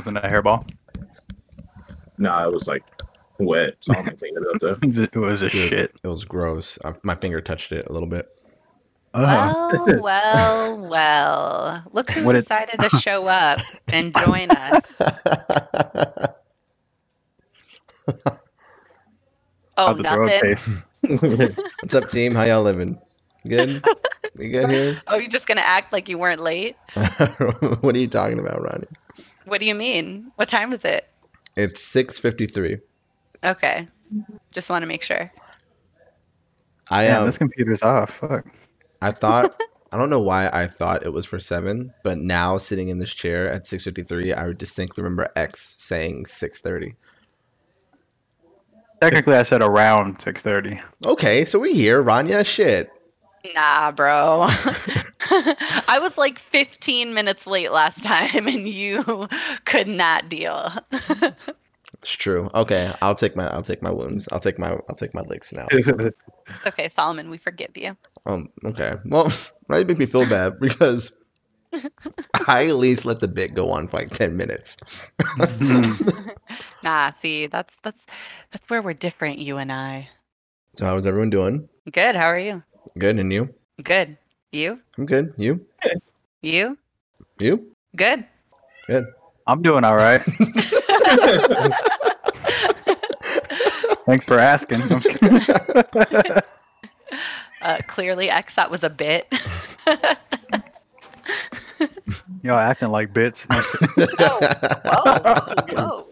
wasn't a hairball. Nah, it was like wet. So I'm cleaning it up though. It was a Dude, shit. It was gross. I, my finger touched it a little bit. Oh. Well, well, well. Look who What it- decided to show up and join us. Oh, How'd the throat nothing. What's up, team? How y'all living? Good? We good here? Oh, you're just gonna act like you weren't late? what are you talking about, Ronnie? What do you mean? What time is it? It's 6.53. Okay. Just want to make sure. I Damn, um, this computer's off. Fuck. I thought I don't know why I thought it was for seven, but now sitting in this chair at six fifty three, I distinctly remember X saying six thirty. Technically, I said around 6:30. Okay, so we're here, Rania. Shit. Nah, bro. I was like 15 minutes late last time and you could not deal. It's true. Okay, I'll take my I'll take my wounds. I'll take my I'll take my licks now. okay, Solomon, we forgive you. Um. Okay. Well, now you make me feel bad because I at least let the bit go on for like ten minutes. Nah, see, that's that's that's where we're different, you and I. So how's everyone doing? Good, how are you? Good, and you? Good. You? I'm good. You? You? You? Good. Good. I'm doing all right. Thanks for asking. I'm just kidding. Uh, clearly, X, that was a bit. Y'all acting like bits. I'm just. Whoa, whoa.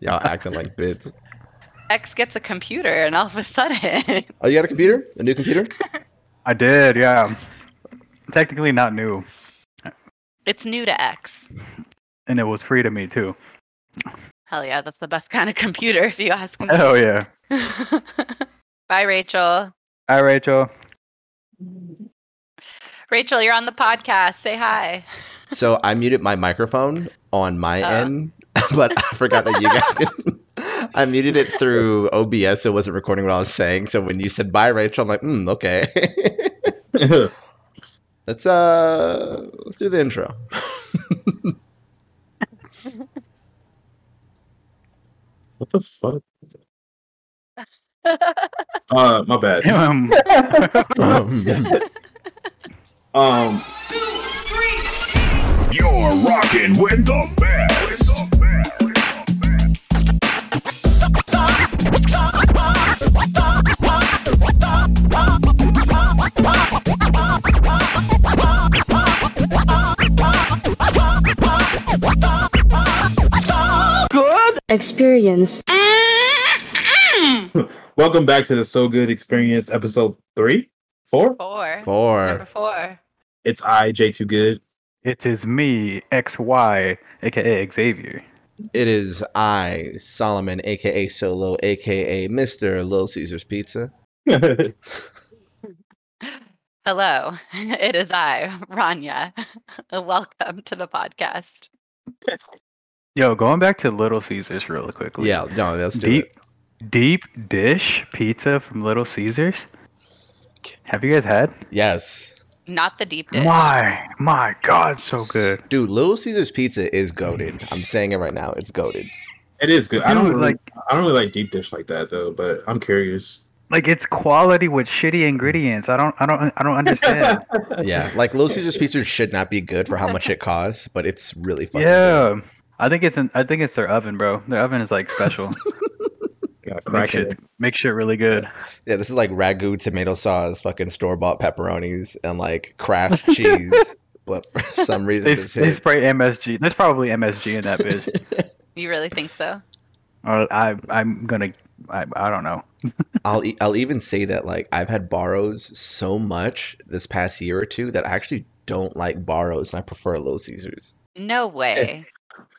Y'all acting like bits. X gets a computer, and all of a sudden, Oh, you got a computer? A new computer? I did, yeah. Technically not new, it's new to X. and it was free to me too. Hell yeah, that's the best kind of computer, if you ask me. Oh yeah. Bye, Rachel. Hi, Rachel. Rachel, you're on the podcast. Say hi. So I muted my microphone on my Oh. end, but I forgot that you guys could. I muted it through OBS, so it wasn't recording what I was saying. So when you said bye, Rachel, I'm like, hmm, okay. let's uh, let's do the intro. what the fuck? Uh, my bad. Um, Um, Um, You're rocking with the best. Experience. welcome back to the So Good Experience, episode three, four. Four. Number four. four. It's I J Too Good. it is me, XY, aka Xavier. It is I, Solomon, aka Solo, aka Mister Little Caesars Pizza. Hello, it is I, Rania. Welcome to the podcast. Yo, going back to Little Caesars real quickly. Yeah, no, let's do deep, it. deep dish pizza from Little Caesars. Have you guys had? Yes, Not the deep dish. My, my God, so good. dude. Little Caesars Pizza is goaded. I'm saying it right now. It's goaded. It is good. I don't really, like- I don't really like deep dish like that though, but I'm curious. Like it's quality with shitty ingredients. I don't, I don't, I don't understand. Yeah, like Little Caesars Pizza should not be good for how much it costs, but it's really fucking good. yeah, I think it's, in, I think it's their oven, bro. Their oven is like special. Gotta make crack shit, it. make shit really good. Yeah, this is like ragu tomato sauce, fucking store bought pepperonis, and like Kraft cheese. But for some reason, They, this they hits. spray MSG. There's probably MSG in that bitch. You really think so? or I, I'm gonna, I, I don't know. I'll e- I'll even say that like I've had Barro's so much this past year or two that I actually don't like Barro's and I prefer Little Caesars. No way.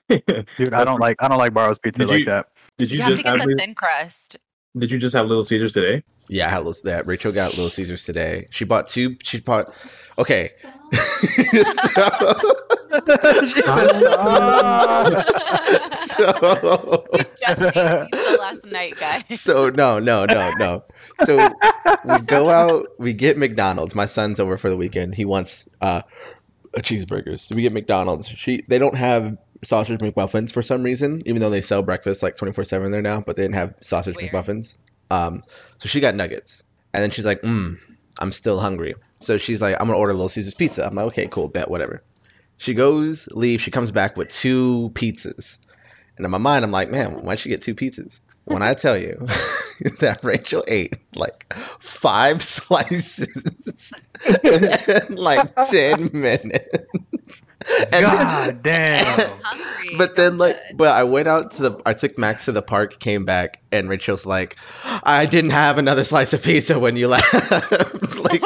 Eh. Dude, I don't like, I don't like Barro's pizza Did like you- that. Did You, you, have just to get have, the thin crust. Did you just have Little Caesars today? Yeah, I had Little, that Rachel got Little Caesars today. She bought two. She bought. Okay. so, She said. so Just made pizza last night, guys. so no no no no so we go out we get mcdonald's my son's over for the weekend he wants uh a cheeseburgers so we get mcdonald's she they don't have sausage McMuffins for some reason, even though they sell breakfast like 24 7 there now, but they didn't have sausage Weird. McMuffins. Um, so she got nuggets. And then she's like, mm, I'm still hungry. So she's like, I'm going to order Little Caesars pizza. I'm like, okay, cool, bet, whatever. She goes, leaves, she comes back with two pizzas. And in my mind, I'm like, man, why'd she get two pizzas? When I tell you that Rachel ate like five slices in like 10 minutes. And God I was damn. hungry. but then like Good. but I went out to the I took Max to the park, came back, and Rachel's like, I didn't have another slice of pizza when you left. like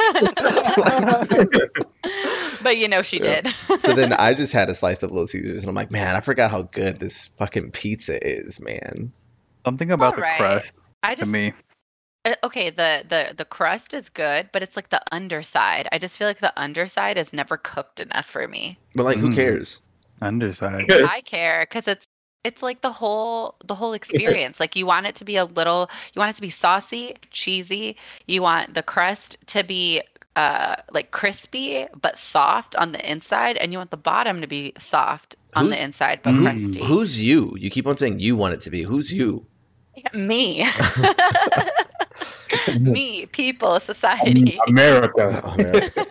but you know she Yeah. did. so then I just had a slice of Little Caesars and I'm like, man, I forgot how good this fucking pizza is, man. Something about Alright. the crust I to just me. uh, okay. The the the crust is good, but it's like the underside. I just feel like the underside is never cooked enough for me. But like who Mm. cares? Underside. I care because it's it's like the whole the whole experience. Like you want it to be a little, you want it to be saucy, cheesy. You want the crust to be uh like crispy but soft on the inside, and you want the bottom to be soft on Who- the inside but Mm. crusty. Who's you? You keep on saying you want it to be. Who's you? Me. Me, people, society. America. Man.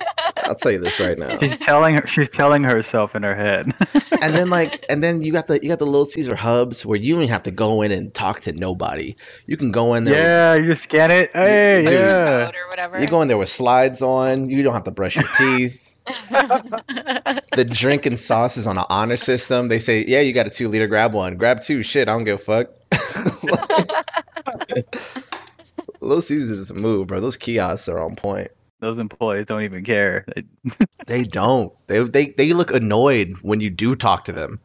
I'll tell you this right now. She's telling her. She's telling herself in her head. and then like and then you got the you got the little Caesar hubs where you don't have to go in and talk to nobody. You can go in there. yeah, you scan it. Hey, Dude. yeah. Or whatever. You go in there with slides on. You don't have to brush your teeth. the drink and sauce is on an honor system. They say, yeah, you got a two liter. Grab one. Grab two. Shit, I don't give a fuck. Little Caesars is the move, bro. Those kiosks are on point. Those employees don't even care. They- They don't. They they they look annoyed when you do talk to them.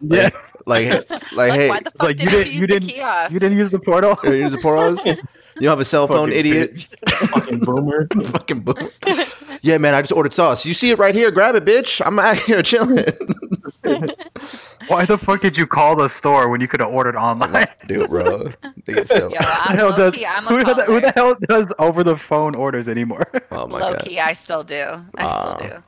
yeah, Like like, like, hey, why the fuck like, you didn't didn't- you you use the didn't- kiosk? you didn't use the portal. you use the poros? You have a cell phone, Fucking idiot. Fucking boomer. Fucking boom. Yeah, man, I just ordered sauce. You see it right here. Grab it, bitch. I'm out here chilling. Why the fuck did you call the store when you could have ordered online? Dude, bro. They so- Yo, Who the I'm hell does- key, I'm a who, the, who the hell does over the phone orders anymore? oh my Low god. key, I still do. I Aw, still do.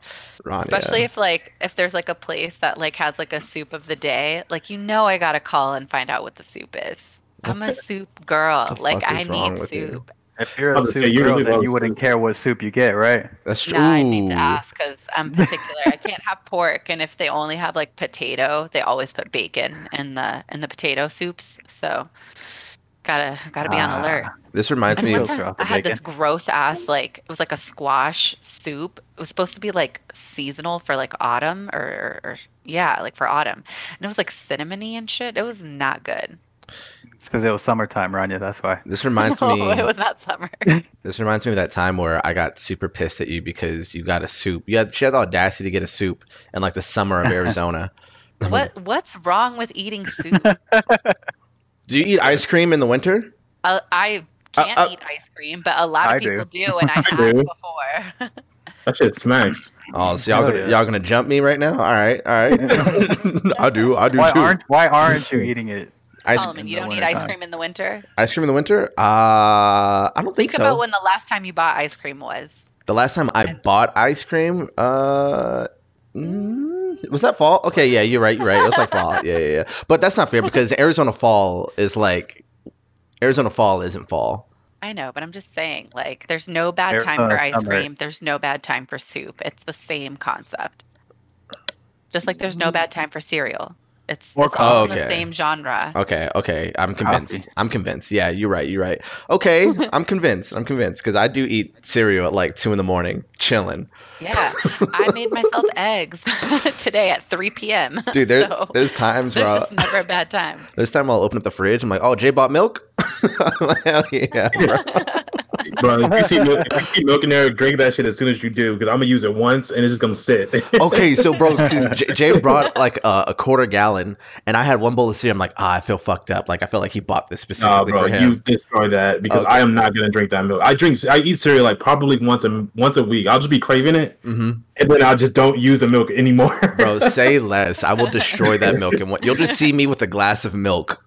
Ron, Especially yeah. if like if there's like a place that like has like a soup of the day, like you know I gotta call and find out what the soup is. I'm a soup girl. Like I need soup. you? Soup. If you're a soup gonna say, girl, really then you wouldn't soup. care what soup you get, right? That's true. Nah, I need to ask because I'm particular. I can't have pork, and if they only have like potato, they always put bacon in the in the potato soups. So gotta gotta be on Ah, alert. This reminds And me one of time I had this gross ass like it was like a squash soup. It was supposed to be like seasonal for like autumn or, or, or yeah, like for autumn. And it was like cinnamony and shit. It was not good. It's because it was summertime, Rania. That's why. this reminds no, me it was not summer. this reminds me of that time where I got super pissed at you because you got a soup. You had she had the audacity to get a soup in like the summer of Arizona. what what's wrong with eating soup? Do you eat ice cream in the winter? Uh, I can't uh, eat ice cream, but a lot of I people do, and I have do. before. That shit smacks. Oh, so y'all Hell gonna yeah. y'all gonna jump me right now? All right, all right. I do, I do Why too. aren't Why aren't you eating it? Ice, Solomon, you don't eat ice wintertime. cream in the winter. ice cream in the winter? Uh, I don't think, Think so. about when the last time you bought ice cream was. The last time I bought ice cream, uh, mm, was that fall? Okay, yeah, you're right. You're right. It was like fall. Yeah, yeah, yeah. But that's not fair because Arizona fall is like Arizona fall isn't fall. I know, but I'm just saying, like, there's no bad time for ice summer. cream. There's no bad time for soup. It's the same concept. Just like there's no bad time for cereal. It's, Or it's all in coffee. the same genre. Okay, okay, I'm Coffee. convinced. I'm convinced. Yeah, you're right. You're right. Okay, I'm convinced. I'm convinced because I do eat cereal at like two in the morning, chilling. Yeah. I made myself eggs today at 3 p.m. Dude, there, so there's times where there's I'll, just never a bad time. there's time I'll open up the fridge. I'm like, oh, Jay bought milk. I'm like, Hell yeah, bro. Bro, if you see milk, if you see milk in there, drink that shit as soon as you do, because I'm gonna use it once and it's just gonna sit. okay, so bro, J- Jay brought like a, a quarter gallon, and I had one bowl of cereal. I'm like, ah, I feel fucked up. Like I feel like he bought this Nah, specifically bro, for him. you destroy that because Okay. I am not gonna drink that milk. I drink, I eat cereal like probably once a once a week. I'll just be craving it, hmm and then I just don't use the milk anymore. Bro, say less. I will destroy that milk, and what you'll just see me with a glass of milk,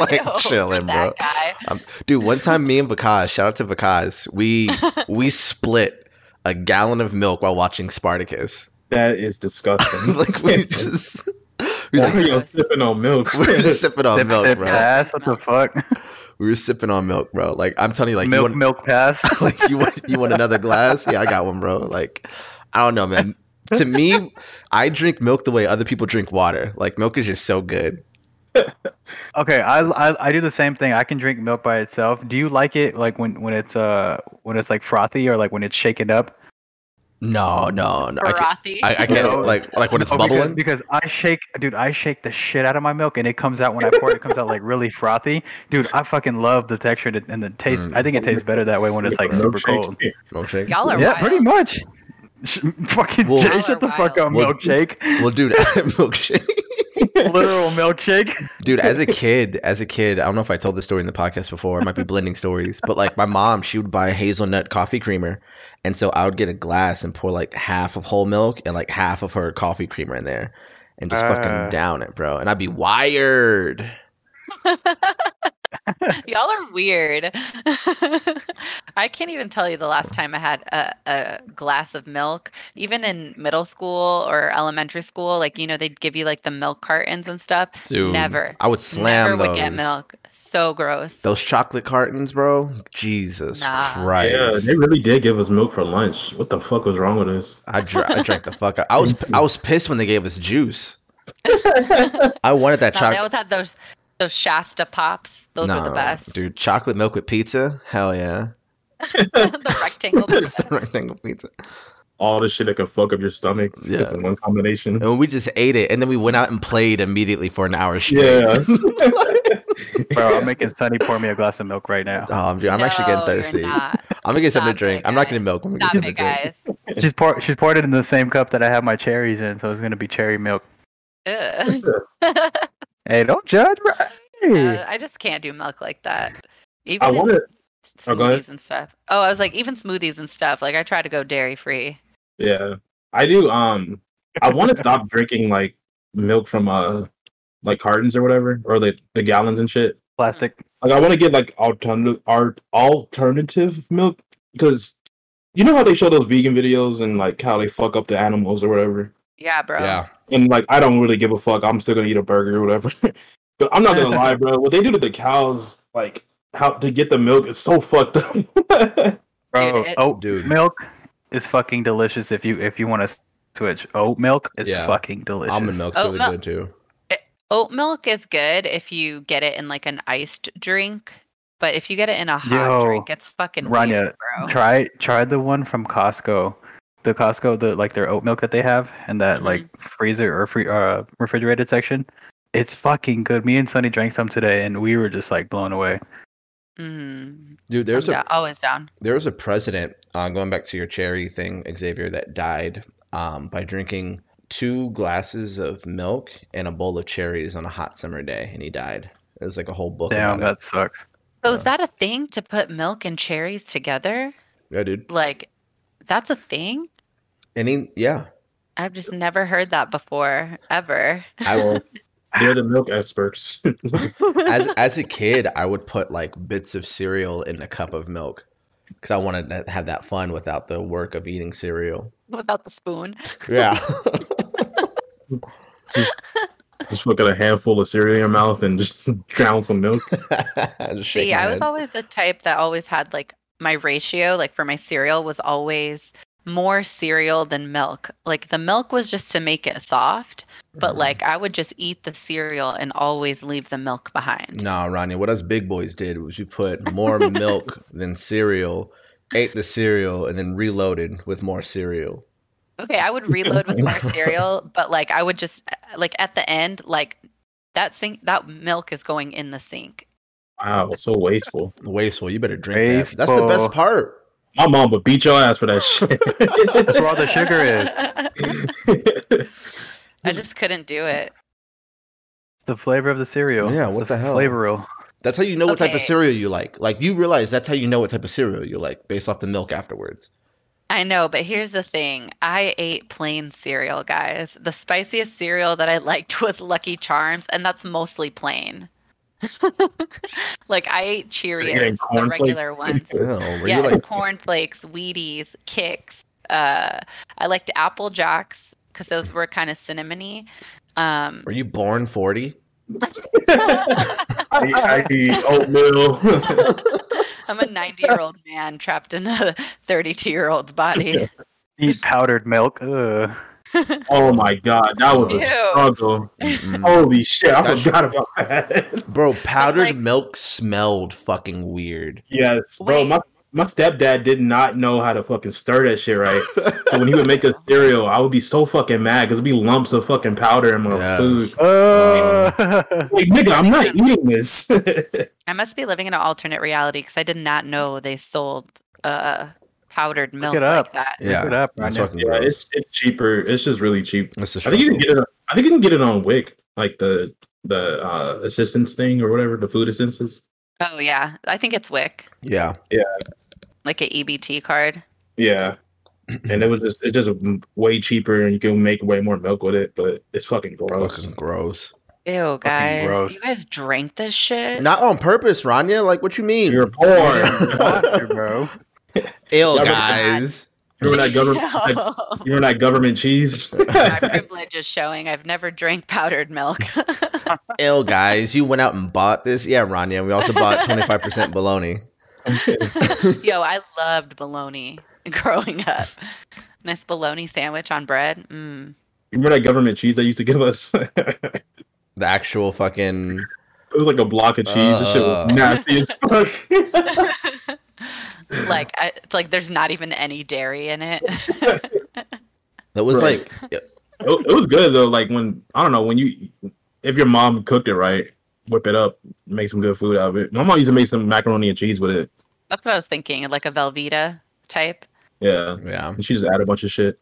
like Ew, chilling, bro. that guy. Um, dude, one time me and Vakaz, shout out to Vakaz, we we split a gallon of milk while watching Spartacus. that is disgusting. like we just We was like, Yo, sipping on milk. we were sipping on Sip, milk, sip, bro. pass. What the fuck? We were sipping on milk, bro. Like I'm telling you, like you milk, want, milk pass. like you want, you want another glass? Yeah, I got one, bro. Like I don't know, man. To me, I drink milk the way other people drink water. Like milk is just so good. Okay, I, I I do the same thing. I can drink milk by itself. Do you like it like when when it's uh when it's like frothy or like when it's shaken up? No, no, no. I, can, Frothy. I, I can't No. like like when it's No, because, bubbling. because I shake, dude. I shake the shit out of my milk, and it comes out when I pour it. It comes out like really frothy, dude. I fucking love the texture and the- taste. Mm. I think it tastes better that way when it's like super Milkshakes. cold. Milkshake. Y'all are Yeah, wild. pretty much. Sh- Fucking Well- Jay, Y'all shut the are fuck up, wild. milkshake. Well, dude, milkshake. Literal milkshake. Dude, as a kid, as a kid, I don't know if I told this story in the podcast before. It might be blending stories, but like my mom, she would buy hazelnut coffee creamer, and so I would get a glass and pour like half of whole milk and like half of her coffee creamer in there, and just Ah. fucking down it, bro. And I'd be wired. Y'all are weird. I can't even tell you the last time I had a, a glass of milk. Even in middle school or elementary school, like you know, they'd give you like the milk cartons and stuff. Dude, Never. I would slam Never those. would get milk. So gross. Those chocolate cartons, bro. Jesus Nah. Christ. Yeah, they really did give us milk for lunch. What the fuck was wrong with us? I, dr- I drank the fuck out. I was I was pissed when they gave us juice. I wanted that No, they chocolate. always had those those Shasta pops. Those were the best. dude. Chocolate milk with pizza, hell yeah. the rectangle. pizza. Rectangle pizza. All the shit that could fuck up your stomach Yeah. just in one combination. And we just ate it, and then we went out and played immediately for an hour straight. Yeah. Bro, I'm making Sunny pour me a glass of milk right now. Oh, I'm, I'm actually getting thirsty. I'm gonna get something to drink. I'm not guys. getting milk. I'm gonna Stop get it, something to drink. guys. She's poured she's poured it in the same cup that I have my cherries in, so it's gonna be cherry milk. Ugh. Hey, don't judge, bro. Hey. Uh, I just can't do milk like that. Even I want to. smoothies Oh, go and stuff. Oh, I was like, even smoothies and stuff. Like, I try to go dairy free. Yeah, I do. Um, I want to stop drinking like milk from uh like cartons or whatever, or the the gallons and shit. Plastic. Like I want to get like alternative art alternative milk because you know how they show those vegan videos and like how they fuck up the animals or whatever. Yeah, bro. Yeah, And like I don't really give a fuck. I'm still gonna eat a burger or whatever. but I'm not gonna lie, bro. What they do to the cows, like how to get the milk, is so fucked up. Bro, oh, it- oat Dude. milk is fucking delicious if you if you want to switch. Oat milk is Yeah. fucking delicious. almond milk's Oh, really no. good too. Oat milk is good if you get it in like an iced drink. But if you get it in a hot Yo, drink, it's fucking Rania, weird, bro. Try try the one from Costco. The Costco, the like their oat milk that they have in that Mhm. like freezer or free uh refrigerated section. It's fucking good. Me and Sunny drank some today, and we were just like blown away. Mm, Dude, there's I'm a down- always down. there was a president uh, going back to your cherry thing, Xavier, that died um, by drinking two glasses of milk and a bowl of cherries on a hot summer day, and he died. It was like a whole book Damn, about that sucks. So Yeah. is that a thing to put milk and cherries together? it. Yeah, dude. Like, that's a thing? And he, yeah, I've just never heard that before, ever. I Well, they're the milk experts. as as a kid, I would put like bits of cereal in a cup of milk because I wanted to have that fun without the work of eating cereal. Without the spoon. Yeah. just fucking a handful of cereal in your mouth and just drown some milk. See, I was always the type that always had like my ratio, like for my cereal, was always more cereal than milk. Like the milk was just to make it soft, but Mm-hmm. like I would just eat the cereal and always leave the milk behind. Nah, Ronnie, what us big boys did was we put more milk than cereal, ate the cereal, and then reloaded with more cereal. Okay, I would reload with more cereal, but like I would just like at the end, like that sink that milk is going in the sink. Wow, so wasteful. Wasteful. You better drink that. That's the best part. My mom would beat your ass for that shit. That's where all the sugar is. I just couldn't do it. It's the flavor of the cereal. Yeah, It's what the hell? Flavor That's how you know what type of cereal you like. Like you realize that's how you know what type of cereal you like based off the milk afterwards. I know, but here's the thing. I ate plain cereal, guys. The spiciest cereal that I liked was Lucky Charms, and that's mostly plain. like I ate Cheerios, the cornflakes? regular ones. Oh, were yeah, you like cornflakes, Wheaties, Kicks. Uh, I liked Apple Jacks because those were kind of cinnamony. Um, Were you born 40? I, I eat oatmeal. I'm a 90 year old man trapped in a 32 year old's body. Eat powdered milk. Ugh. oh my god, that was a Ew. struggle. Mm-mm. Holy shit, I That's- forgot about that. Bro, powdered like- milk smelled fucking weird. yes, bro. Wait. My my stepdad did not know how to fucking stir that shit right. So when he would make a cereal, I would be so fucking mad because it'd be lumps of fucking powder in my Yeah. food. Uh, Like, nigga, I'm not eating this. I must be living in an alternate reality because I did not know they sold uh, powdered milk it like up. that. Yeah, it up, that's Rania. fucking yeah, gross. it's it's cheaper. It's just really cheap. That's I think you can get it. I think you can get it on WIC, like the the uh, assistance thing or whatever, the food assistance. Oh, yeah. I think it's WIC, Yeah. Yeah, like an EBT card. Yeah, and it was just it's just way cheaper, and you can make way more milk with it. But it's fucking gross. Fucking gross. Ew, guys. You guys drank this shit? Not on purpose, Rania. Like, what you mean? You're poor. Got you, bro. Ill, Yeah, guys. you remember that government? that- No. you remember that government cheese? My privilege is showing. I've never drank powdered milk. Ill, guys. You went out and bought this. Yeah, Rania. We also bought 25% bologna. Yo, I loved bologna growing up. Nice bologna sandwich on bread. Mm. You remember that government cheese they used to give us? The actual fucking. It was like a block of cheese. This shit was Uh. nasty as fuck. like I, it's like there's not even any dairy in it. That was Right. like. it, it was good though. Like when I don't know when you, if your mom cooked it right, whip it up, make some good food out of it. My mom used to make some macaroni and cheese with it. That's what I was thinking, like a Velveeta type. Yeah, Yeah. and she just added a bunch of shit.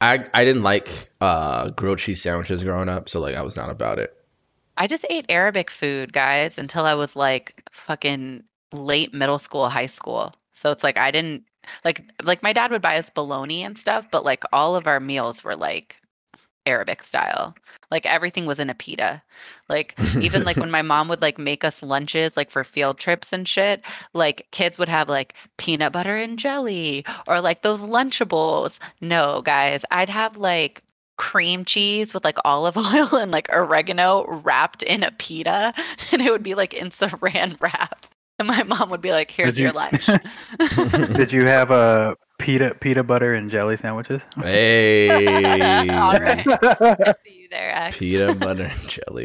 I, I didn't like uh, grilled cheese sandwiches growing up, so like I was not about it. I just ate Arabic food, guys, until I was like fucking late middle school, high school. So it's like I didn't like like my dad would buy us bologna and stuff, but like all of our meals were like Arabic style. Like everything was in a pita. Like even like when my mom would like make us lunches like for field trips and shit, like kids would have like peanut butter and jelly or like those lunchables. No, guys, I'd have like cream cheese with like olive oil and like oregano wrapped in a pita and it would be like in saran wrap. And my mom would be like, "Here's Did your lunch." Did you have a pita pita butter and jelly sandwiches? Hey. All right. I see you there, X. Peanut butter and jelly.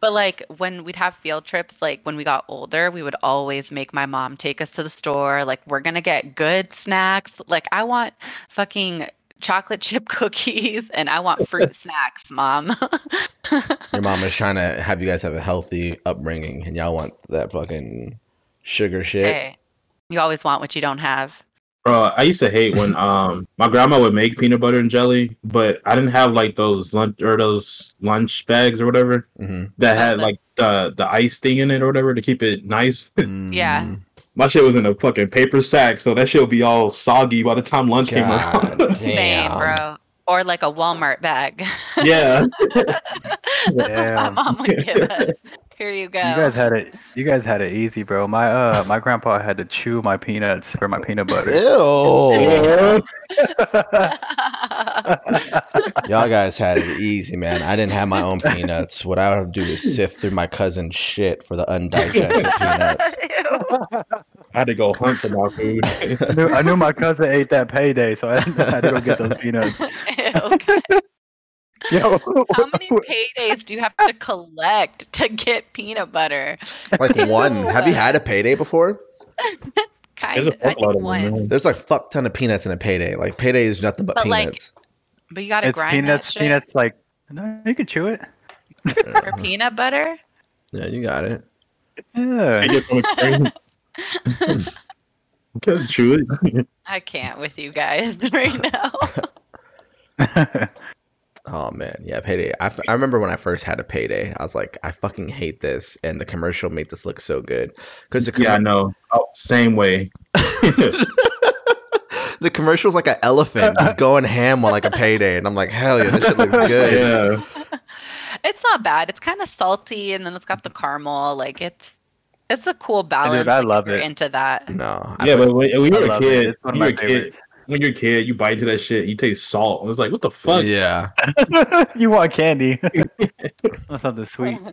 But like when we'd have field trips, like when we got older, we would always make my mom take us to the store. Like we're gonna get good snacks. Like I want fucking chocolate chip cookies and I want fruit snacks, mom. Your mom is trying to have you guys have a healthy upbringing, and y'all want that fucking sugar shit. hey, you always want what you don't have. Bro, I used to hate when um my grandma would make peanut butter and jelly, but I didn't have like those lunch or those lunch bags or whatever hmm that had like the the ice thing in it or whatever to keep it nice. Yeah. My shit was in a fucking paper sack, so that shit would be all soggy by the time lunch came around. Same, damn. bro. Or like a Walmart bag. yeah. That's what my Damn. mom would give us. Here you go. You guys had it. You guys had it easy, bro. My uh, my grandpa had to chew my peanuts for my peanut butter. Ew. Y'all guys had it easy, man. I didn't have my own peanuts. What I would have to do is sift through my cousin's shit for the undigested peanuts. I had to go hunt for my food. I knew, I knew my cousin ate that payday, so I had to go get those peanuts. Ew. Yo, How many paydays do you have to collect to get peanut butter? Like one. Have you had a payday before? Kind There's of. a I fuck lot think of once. There's like fuck ton of peanuts in a payday. Like payday is nothing but, But, like, peanuts. But you gotta it's grind peanuts. that shit Peanuts like no, you can chew it. for peanut butter. yeah, you got it. I Yeah. get from experience. Can't chew it. I can't with you guys right now. Oh man, yeah, payday. I, f- I remember when I first had a payday, I was like, I fucking hate this, and the commercial made this look so good because the Yeah, I know. Oh, same way. the commercial's like an elephant just going ham on like a payday, and I'm like, hell yeah, this shit looks good. Yeah. it's not bad. It's kind of salty, and then it's got the caramel. Like it's it's a cool balance. I like, if love you're it. Into that. No, I Yeah, but when, when you were a love it. kid, It's one you of were my a kid, favorites. When you're a kid, you bite into that shit, you taste salt. It's like, what the fuck? Yeah. you want candy? Want something sweet?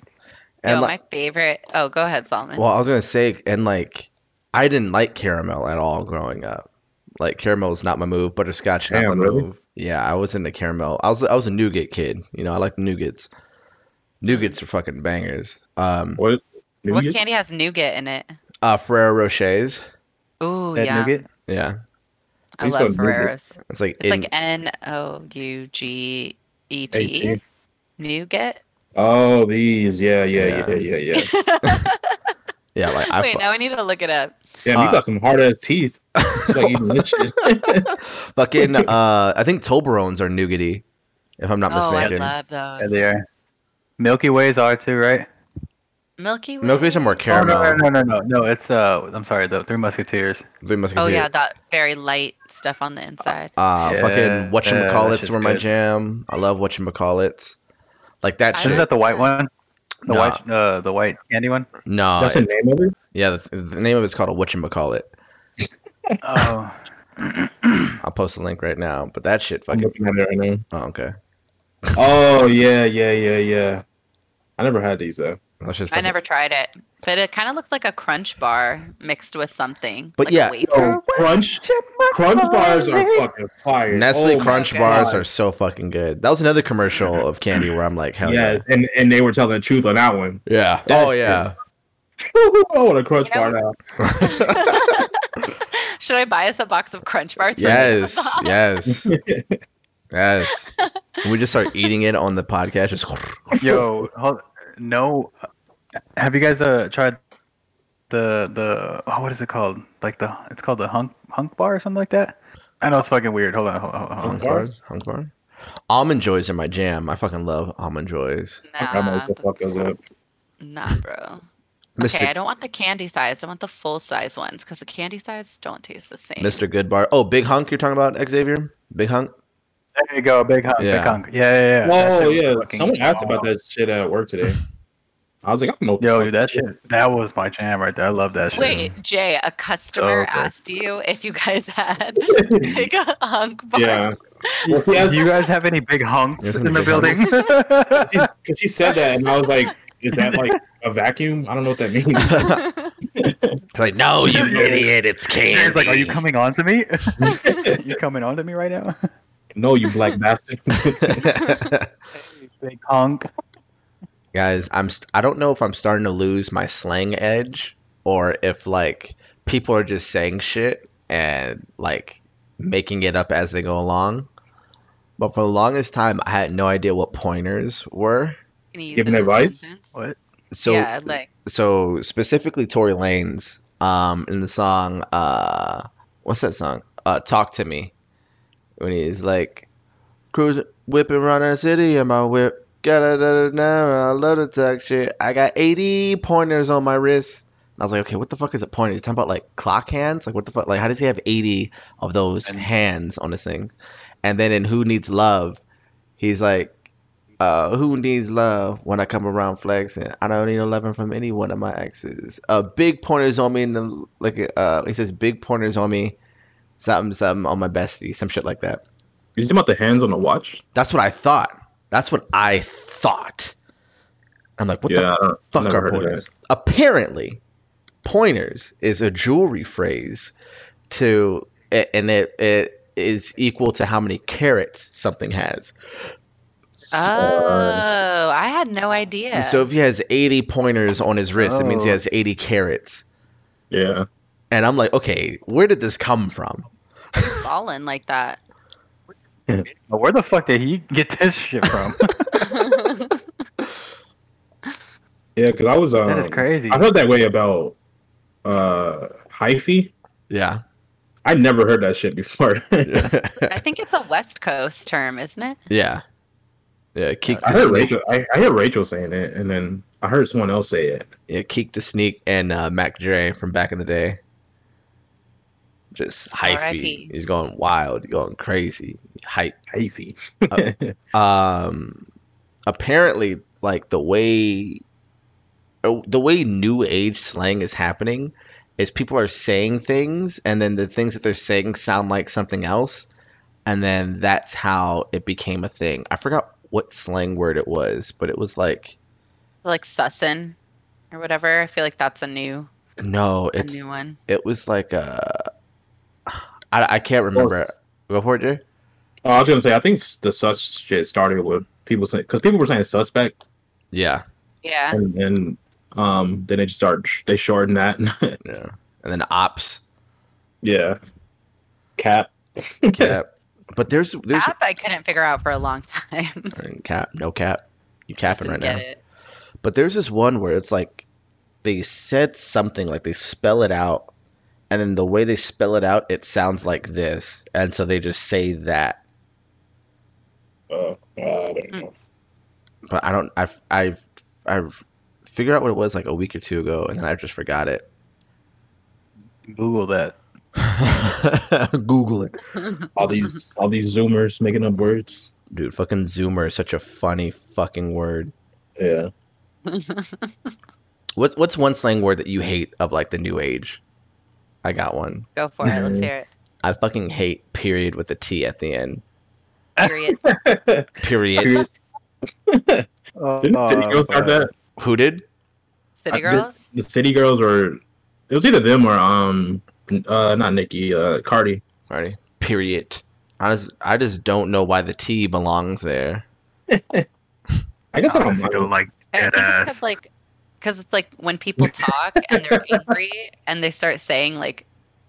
And Yo, like, my favorite. Oh, go ahead, Solomon. well, I was gonna say, and like, I didn't like caramel at all growing up. Like caramel was not my move. Butterscotch not Damn, my really? move. Yeah, I was into caramel. I was I was a nougat kid. You know, I like nougats. Nougats are fucking bangers. Um, What? what candy has nougat in it? uh, Ferrero Rochers. Ooh, That yeah. nougat? Yeah, I I used to love love nougat. It's like It's in, like N O U G E T. Eighteen. Nougat. Oh, these. Yeah, yeah, Yeah. yeah, yeah, yeah. yeah, like I Wait, fu- now I need to look it up. Yeah, Uh, you got some hard ass teeth. Like eating this shit. fucking uh, I think Toblerones are nougaty, if I'm not oh, I mistaken. love those. Yeah, they are. Milky Ways are too, right? Milky Way. Milky Ways are more Oh, caramel. no, no, no, no, no, no. It's uh, I'm sorry, the Three Musketeers. Three Oh Musketeers. Oh yeah, that very light stuff on the inside. Uh, Yeah, fucking yeah, that whatchamacallits shit's were my jam. I love whatchamacallits. Like that I shit. Isn't that the white one? The Nah. white, uh, the white candy one. no, That's the name of it. yeah, the, the name of it's called a whatchamacallit. Oh, I'll post the link right now. But that shit I'm fucking. looking at it right now. Oh, okay. Oh yeah, yeah, yeah, yeah. I never had these though. That shit's I fucking- never tried it, but it kind of looks like a crunch bar mixed with something. But like yeah. wafer. Oh, crunch, crunch bars are fucking fire. Nestle Oh my Crunch God. bars are so fucking good. That was another commercial of candy where I'm like, hell yeah, yeah. and and they were telling the truth on that one. Yeah. That Oh yeah. I want a crunch You know- bar now. Should I buy us a box of crunch bars? from yes. Amazon? Yes. Yes. Can we just start eating it on the podcast? Just yo, hold, no. Have you guys uh tried the the oh what is it called? Like the it's called the hunk hunk bar or something like that. I know it's fucking weird. Hold on, hold on, hold on. Hold hunk bar? bars. Hunk bar. Almond joys are my jam. I fucking love almond joys. I Nah, as well fuck those up. nah, bro. Mr. Okay, I don't want the candy size. I want the full size ones because the candy size don't taste the same. Mr. Good Bar. Oh, Big Hunk. You're talking about Xavier? Big Hunk. There you go, big hunk, Yeah. big hunk. Yeah, yeah, yeah. That Oh yeah, someone asked about that shit at work today. I was like, I don't know. what the Yo, fuck that shit, that was my jam right there. I love that shit. Wait, Jay, a customer oh, So good. asked you if you guys had big hunk bar. Yeah. Well, Do you guys have any big hunks in the building? Because she said that, and I was like, "Is that like a vacuum? I don't know what that means." like, no, you idiot. It's candy. He's like, "Are you coming on to me? you coming on to me right now?" no, you black bastard. big hunk. Guys, I'm. St- I don't know if I'm starting to lose my slang edge or if like people are just saying shit and like making it up as they go along. But for the longest time, I had no idea what pointers were. Can you use Giving it in a advice? What? So yeah, like so specifically Tory Lanez um in the song uh what's that song? Uh Talk to Me. When he's like cruising whipping around the city in my whip. Got da da da I love to talk shit. I got 80 pointers on my wrist. And I was like, okay, what the fuck is a pointer? He's talking about like clock hands? Like what the fuck like how does he have 80 of those And- hands on this thing? And then in Who Needs Love, he's like uh, who needs love when I come around flexing? I don't need no loving from any one of my exes. Uh, big pointers on me in the like. Uh, he says big pointers on me, something something on my bestie, some shit like that. You talking about the hands on the watch? That's what I thought. That's what I thought. I'm like, what yeah, the fuck are pointers? Apparently, pointers is a jewelry phrase to, and it it is equal to how many carats something has. oh, I had no idea. So if he has 80 pointers on his wrist, it means he Oh. has 80 carats. Yeah, And I'm like, okay, where did this come from? balling like that. Where the fuck did he get this shit from? yeah, because I was. Um, that is crazy. I heard that way about uh hyphy. Yeah. I never heard that shit before. I think it's a West Coast term, isn't it? yeah. Yeah, Keak I the heard Sneak. Rachel. I, I heard Rachel saying it, and then I heard someone else say it. Yeah, Keak the Sneak and uh, Mac Dre from back in the day. Just hyphy. He's going wild, going crazy. Hype. Hyphy. um apparently like the way oh, the way new age slang is happening is people are saying things and then the things that they're saying sound like something else and then that's how it became a thing. I forgot what slang word it was, but it was like Like sussin or whatever. I feel like that's a new no, a it's new one. it was like a I, I can't remember. Go for it, Jay. Oh, I was gonna say I think the sus shit started with people saying because people were saying suspect Yeah, Yeah. and, and um then they just start they shorten that. yeah. And then ops, yeah, cap. cap. But there's there's Cap I couldn't figure out for a long time. cap, no cap. You Just capping right now. get it. But there's this one where it's like they said something like they spell it out, and then the way they spell it out, it sounds like this, and so they just say that. Uh, I don't know. But I don't. I've I've I've figured out what it was like a week or two ago, and then I just forgot it. Google that. Google it, All these all these zoomers making up words. dude. Fucking Zoomer is such a funny fucking word. Yeah. What's what's one slang word that you hate of like the new age? I got one. Go for it. Let's hear it. I fucking hate period with a T at the end. Period. Period. Oh, Didn't City Girls start that? Who did? City I did- Girls? The City Girls or it was either them or um uh not Nikki uh Cardi. Alrighty. Period. I just I just don't know why the T belongs there. I guess I don't honestly don't like I dead think ass. because like because it's like when people talk and they're angry and they start saying like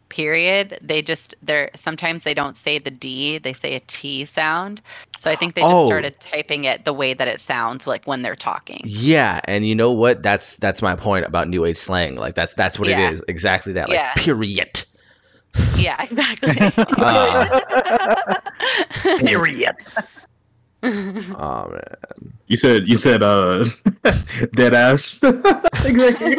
period they just they're sometimes they don't say the d they say a t sound so i think they just Oh. started typing it the way that it sounds like when they're talking Yeah, and you know what? That's that's my point about new age slang. Like that's that's what Yeah. it is. Exactly that. Like Yeah. period. yeah exactly Uh, Period. oh man. You said you said uh dead ass. exactly.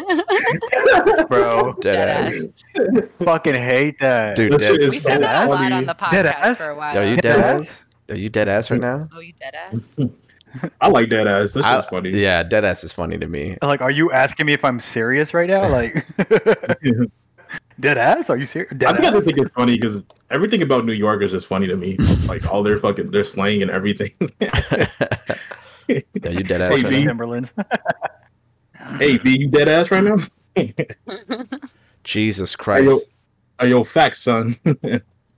Bro, Dead, Dead ass. fucking hate that. Dude, dead, shit we said so that a lot on the Dead podcast ass? for a while Are you dead Dead ass? Are you dead ass right now? oh you dead ass I like dead ass. That's I- just funny. Yeah, dead ass is funny to me. Like, are you asking me if I'm serious right now? Like, dead ass? Are you serious? I Dead think I ass? just think it's funny because everything about New York is just funny to me. Like all their fucking their slang and everything. Yeah, you dead ass Hey, right B. now. Timberlands. hey, B, you dead ass right now? Jesus Hey, yo, Christ. hey, yo, facts, son.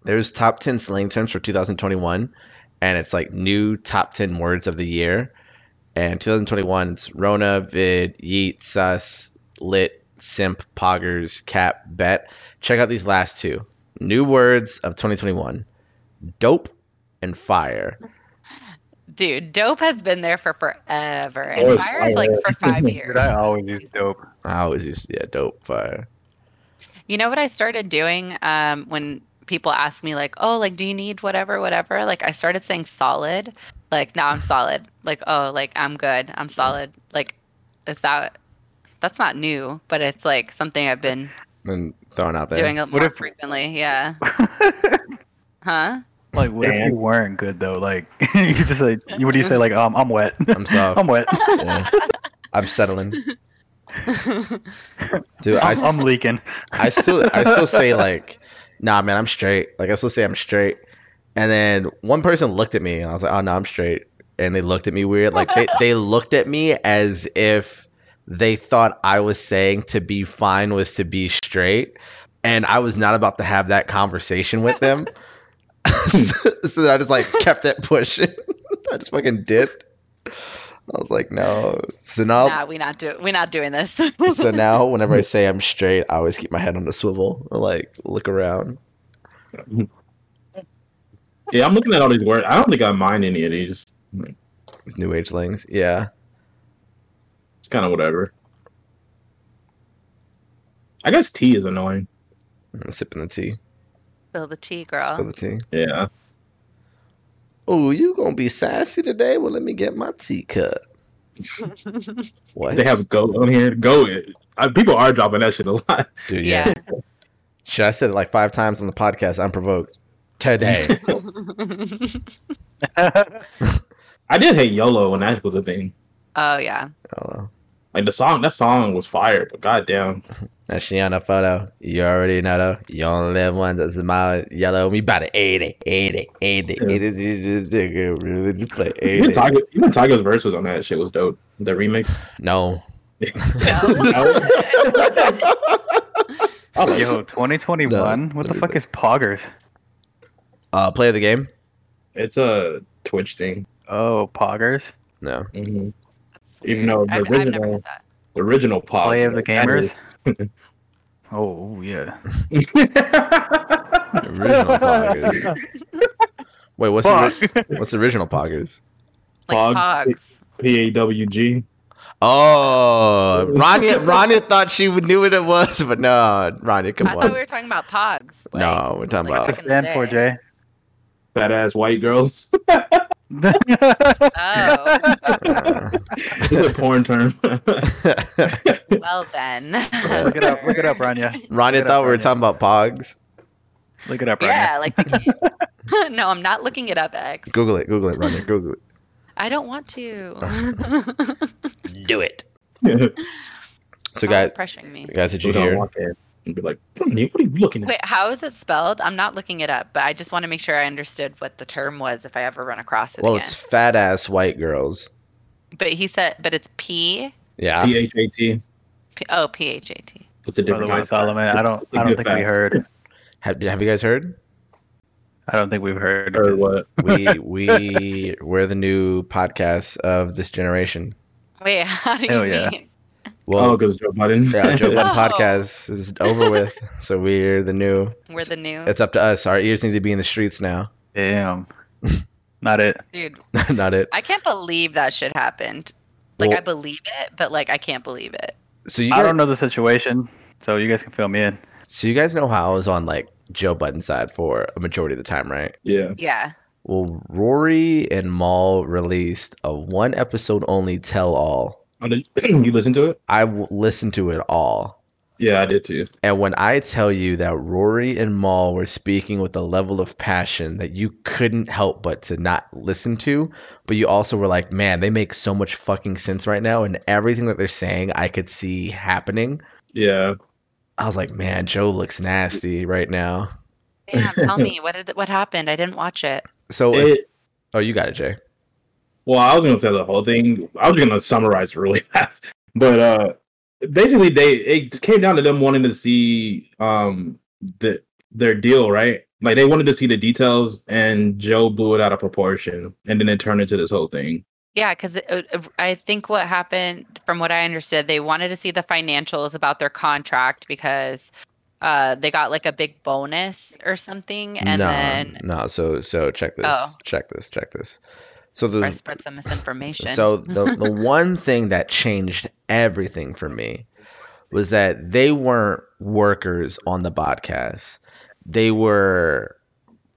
There's top 10 slang terms for 2021, and it's like new top 10 words of the year. And 2021's Rona, Vid, Yeet, Sus, Lit, Simp, Poggers, Cap, Bet. Check out these last two. New words of 2021 Dope and Fire. dude dope has been there for forever and Oh, fire is like for five years Dude, I always use dope. I always use yeah, Dope, Fire. You know what I started doing um, when people ask me like, "Oh, like, do you need whatever, whatever?" Like, I started saying solid. Like, now I'm solid. Like, oh, like I'm good. I'm solid. Like, is that? That's not new, but it's like something I've been And throwing out there. doing it What more if- frequently. Yeah. Huh? like, what if you weren't good though? Like, you just like, what do you say? Like, um, I'm wet. I'm soft. I'm wet. Yeah. I'm settling. Dude, I, I'm, I'm leaking. I still I still say like, nah, man, I'm straight. Like I still say I'm straight. And then one person looked at me and I was like, oh no, I'm straight. And they looked at me weird. Like they, they looked at me as if they thought I was saying to be fine was to be straight. And I was not about to have that conversation with them. so, so I just like kept it pushing. I just fucking dipped. I was like, no. So now nah, we not do we not doing this. so now whenever I say I'm straight, I always keep my head on the swivel, or, like look around. yeah, I'm looking at all these words. I don't think I mind any of these. These new age things. Yeah. It's kind of whatever. I guess tea is annoying. I'm sipping the tea. Spill the tea, Spill girl. the tea. Yeah. Oh, you gonna be sassy today? Well, let me get my tea cup. What? They have goat on here. Go. Uh, people are dropping that shit a lot. Dude, yeah. Yeah. Shit, I said it like five times on the podcast. Unprovoked. Today. I did hate YOLO when that was a thing. oh yeah. oh, well. Like the song, that song was fire, but goddamn, That she on the photo. You already know though. You only live once. That's my yellow. Me about to 80, 80, 80, 80. Really just play even 80. Tyga, even Tyga's verse was on that shit was dope. The remix. No. I like Yo, 2021. No, what the fuck think. is Poggers? Uh, play the game. It's a Twitch thing. Oh, Poggers. No. hmm That's Even though the I've, I've never original- heard that. The original pop. Play of the gamers. Oh, oh yeah. Original Poggers. Wait, what's the, what's the original Poggers? Like Pog- Pogs. P A W G. Oh, Rania, Rania thought she knew what it was, but no, Rania, come I thought on. we were talking about Pogs. Like, no, we're talking like about. it back in the stand for, day. Jay? Fat ass white girls. Oh, it's a porn term. well then. look it up. Look it up, Rania. Rania thought up, we were Rania. talking about Pogs. Look it up, Rania. Yeah, like the game. no, I'm not looking it up, X. Google it, Google it, Rania, Google it. I don't want to. Do it. So, guys, pressuring me. guys, did you People don't hear? Walk in and be like, "Tony, what are you looking at? Wait, how is it spelled? I'm not looking it up, but I just want to make sure I understood what the term was if I ever run across it Well, again. it's fat ass white girls. But he said, but it's P. Yeah. P H A T. oh, P H A T. It's a By different the way, kind of Solomon. I don't. I don't good think we heard. Have, have you guys heard? I don't think we've heard. Or what? We we we're the new podcast of this generation. Wait, how do you Hell yeah. mean? Well, oh, because Joe Biden. yeah, Joe Budden Oh. podcast is over with, so we're the new. We're the new It's up to us. Our ears need to be in the streets now. Damn. Not it. dude. Not it. I can't believe that shit happened. Like Well- I believe it, but like I can't believe it. So you I don't know the situation, so you guys can fill me in. so you guys know how I was on like Joe Budden's side for a majority of the time, right? Yeah. Yeah. Well, Rory and Mal released a one episode only tell all. Oh, did you listen to it? I w- listened to it all. Yeah, I did too. And when I tell you that Rory and Mal were speaking with a level of passion that you couldn't help but to not listen to, but you also were like, man, they make so much fucking sense right now, and everything that they're saying I could see happening. Yeah. I was like, man, Joe looks nasty right now. Damn, tell me what did what happened? I didn't watch it. So, if- oh, you got it, Jay. Well, I was gonna say the whole thing. I was gonna summarize really fast, but uh, basically, they it came down to them wanting to see um the their deal, right? Like they wanted to see the details, and Joe blew it out of proportion, and then it turned into this whole thing. Yeah, because I think what happened, from what I understood, they wanted to see the financials about their contract because uh, they got like a big bonus or something, and no, then no. So, so check this. Oh. Check this. Check this. So I the spread some misinformation. So the the one thing that changed everything for me was that they weren't workers on the podcast. They were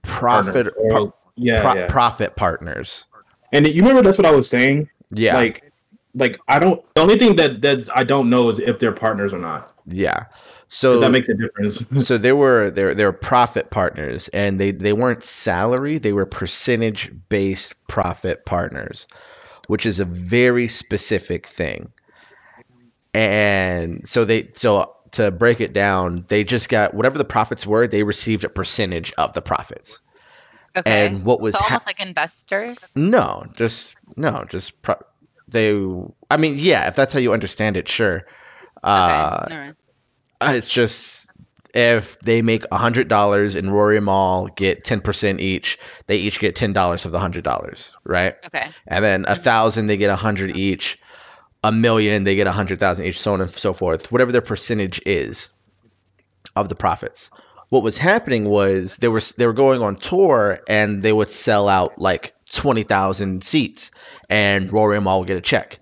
profit Partner. pro- oh, yeah, pro- yeah. profit partners. and you remember that's what I was saying. Yeah. Like, like I don't. The only thing that that I don't know is if they're partners or not. yeah. If So that makes a difference. so they were they're they're profit partners and they they weren't salary, they were percentage based profit partners, which is a very specific thing. And so they so to break it down, they just got whatever the profits were, they received a percentage of the profits. okay, And what was so ha- almost like investors. no, just no, just pro- they I mean, yeah, if that's how you understand it, sure. Uh okay, alright. Uh, Uh, it's just if they make a hundred dollars and Rory and Mal get ten percent each, they each get ten dollars of the hundred dollars, right? okay, And then a mm-hmm. thousand, they get a hundred each. A million, they get a hundred thousand each, so on and so forth. Whatever their percentage is of the profits. What was happening was they were they were going on tour and they would sell out like twenty thousand seats, and Rory and Mal would get a check.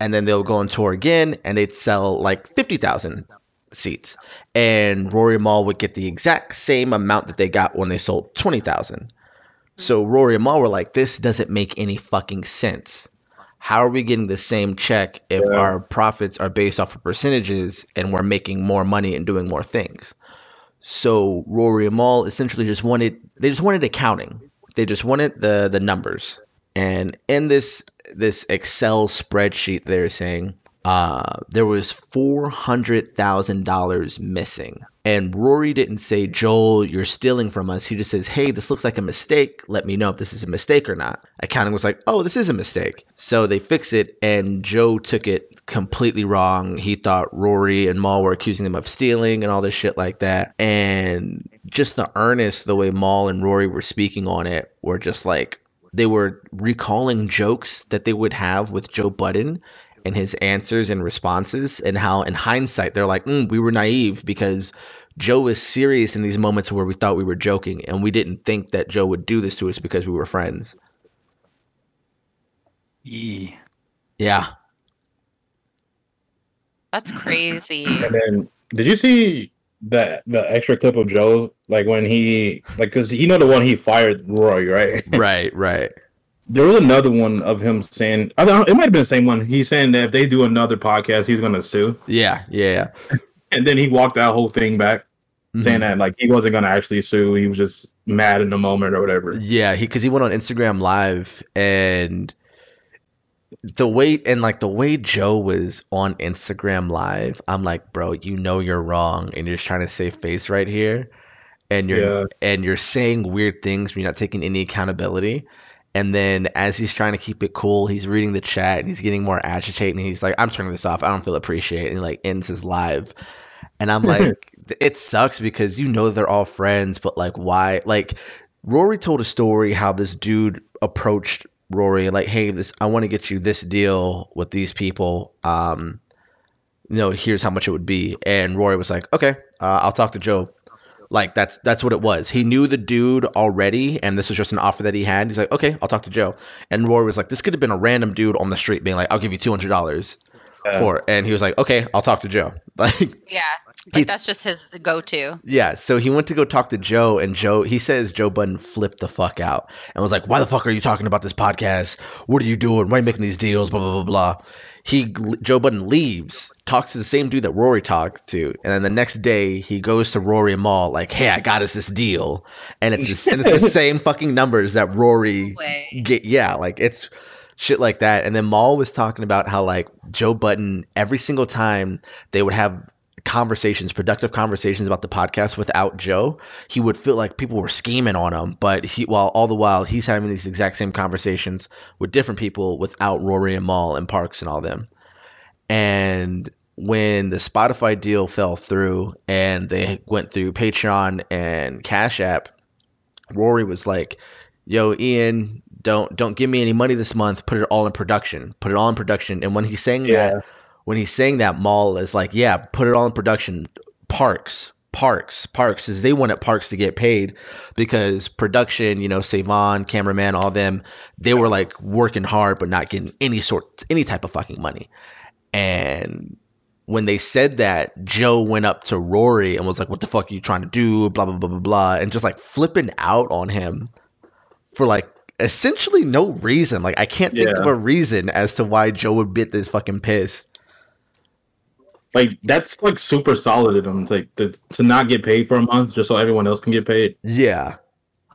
And then they'll go on tour again and they'd sell like fifty thousand seats, and Rory and Mal would get the exact same amount that they got when they sold twenty thousand. Hmm. So Rory and Mal were like, "This doesn't make any fucking sense. How are we getting the same check if Yeah. our profits are based off of percentages and we're making more money and doing more things?" So Rory and Mal essentially just wanted they just wanted accounting. They just wanted the the numbers. And in this this Excel spreadsheet they're saying uh, there was four hundred thousand dollars missing, and Rory didn't say, "Joel, you're stealing from us." He just says, "Hey, this looks like a mistake. Let me know if this is a mistake or not." Accounting was like, "Oh, this is a mistake," so they fix it, and Joe took it completely wrong. He thought Rory and Mal were accusing him of stealing and all this shit like that, and just the earnest, the way Mal and Rory were speaking on it, were just like they were recalling jokes that they would have with Joe Budden and his answers and responses, and how in hindsight they're like, mm, we were naive because Joe was serious in these moments where we thought we were joking, and we didn't think that Joe would do this to us because we were friends. Yee. Yeah. That's crazy. And then, did you see that the extra clip of Joe, like when he, like, because you know the one he fired Roy, right? right, right. There was another one of him saying, I don't, it might have been the same one. He's saying that if they do another podcast, he's gonna sue. Yeah, yeah. And then he walked that whole thing back, saying Mhm. that like he wasn't gonna actually sue. He was just mad in the moment or whatever. Yeah, he because he went on Instagram Live and the way and like the way Joe was on Instagram Live, I'm like, bro, you know you're wrong, and you're just trying to save face right here, and you're Yeah. and you're saying weird things, but you're not taking any accountability. And then as he's trying to keep it cool, he's reading the chat and he's getting more agitated, and he's like, I'm turning this off. I don't feel appreciated, and he like ends his live, and I'm like, it sucks because you know they're all friends, but like why? Like Rory told a story how this dude approached Rory like, "Hey, this I want to get you this deal with these people. Um, you know, here's how much it would be." And Rory was like, "Okay, uh, I'll talk to Joe." Like that's that's what it was. He knew the dude already, and this was just an offer that he had. He's like, "Okay, I'll talk to Joe." And Roy was like, "This could have been a random dude on the street being like, I'll give you two hundred dollars Yeah. for." it." And he was like, "Okay, I'll talk to Joe." Like yeah. He- that's just his go-to. yeah, so he went to go talk to Joe, and Joe, he says Joe Budden flipped the fuck out and was like, "Why the fuck are you talking about this podcast? What are you doing? Why are you making these deals? Blah blah blah blah." He Joe Budden leaves, talks to the same dude that Rory talked to, and then the next day he goes to Rory and Mal like, "Hey, I got us this deal," and it's just, and it's the same fucking numbers that Rory Way. get yeah like it's shit like that and then Mal was talking about how like Joe Budden every single time they would have conversations productive conversations about the podcast without Joe he would feel like people were scheming on him. But he while all the while he's having these exact same conversations with different people without Rory and Mal and Parks and all them. And when the Spotify deal fell through and they went through Patreon and Cash App Rory was like yo ian don't don't give me any money this month. Put it all in production. Put it all in production. And when he's saying Yeah. that when he's saying that Mal is like yeah put it all in production parks parks parks is they wanted parks to get paid because production you know savon cameraman all them they were like working hard but not getting any sort any type of fucking money and when they said that, Joe went up to Rory and was like, "What the fuck are you trying to do?" Blah blah blah blah blah, and just like flipping out on him for like essentially no reason. Like I can't think Yeah. of a reason as to why Joe would be this fucking pissed. Like that's like super solid of them, like to, to not get paid for a month just so everyone else can get paid. Yeah,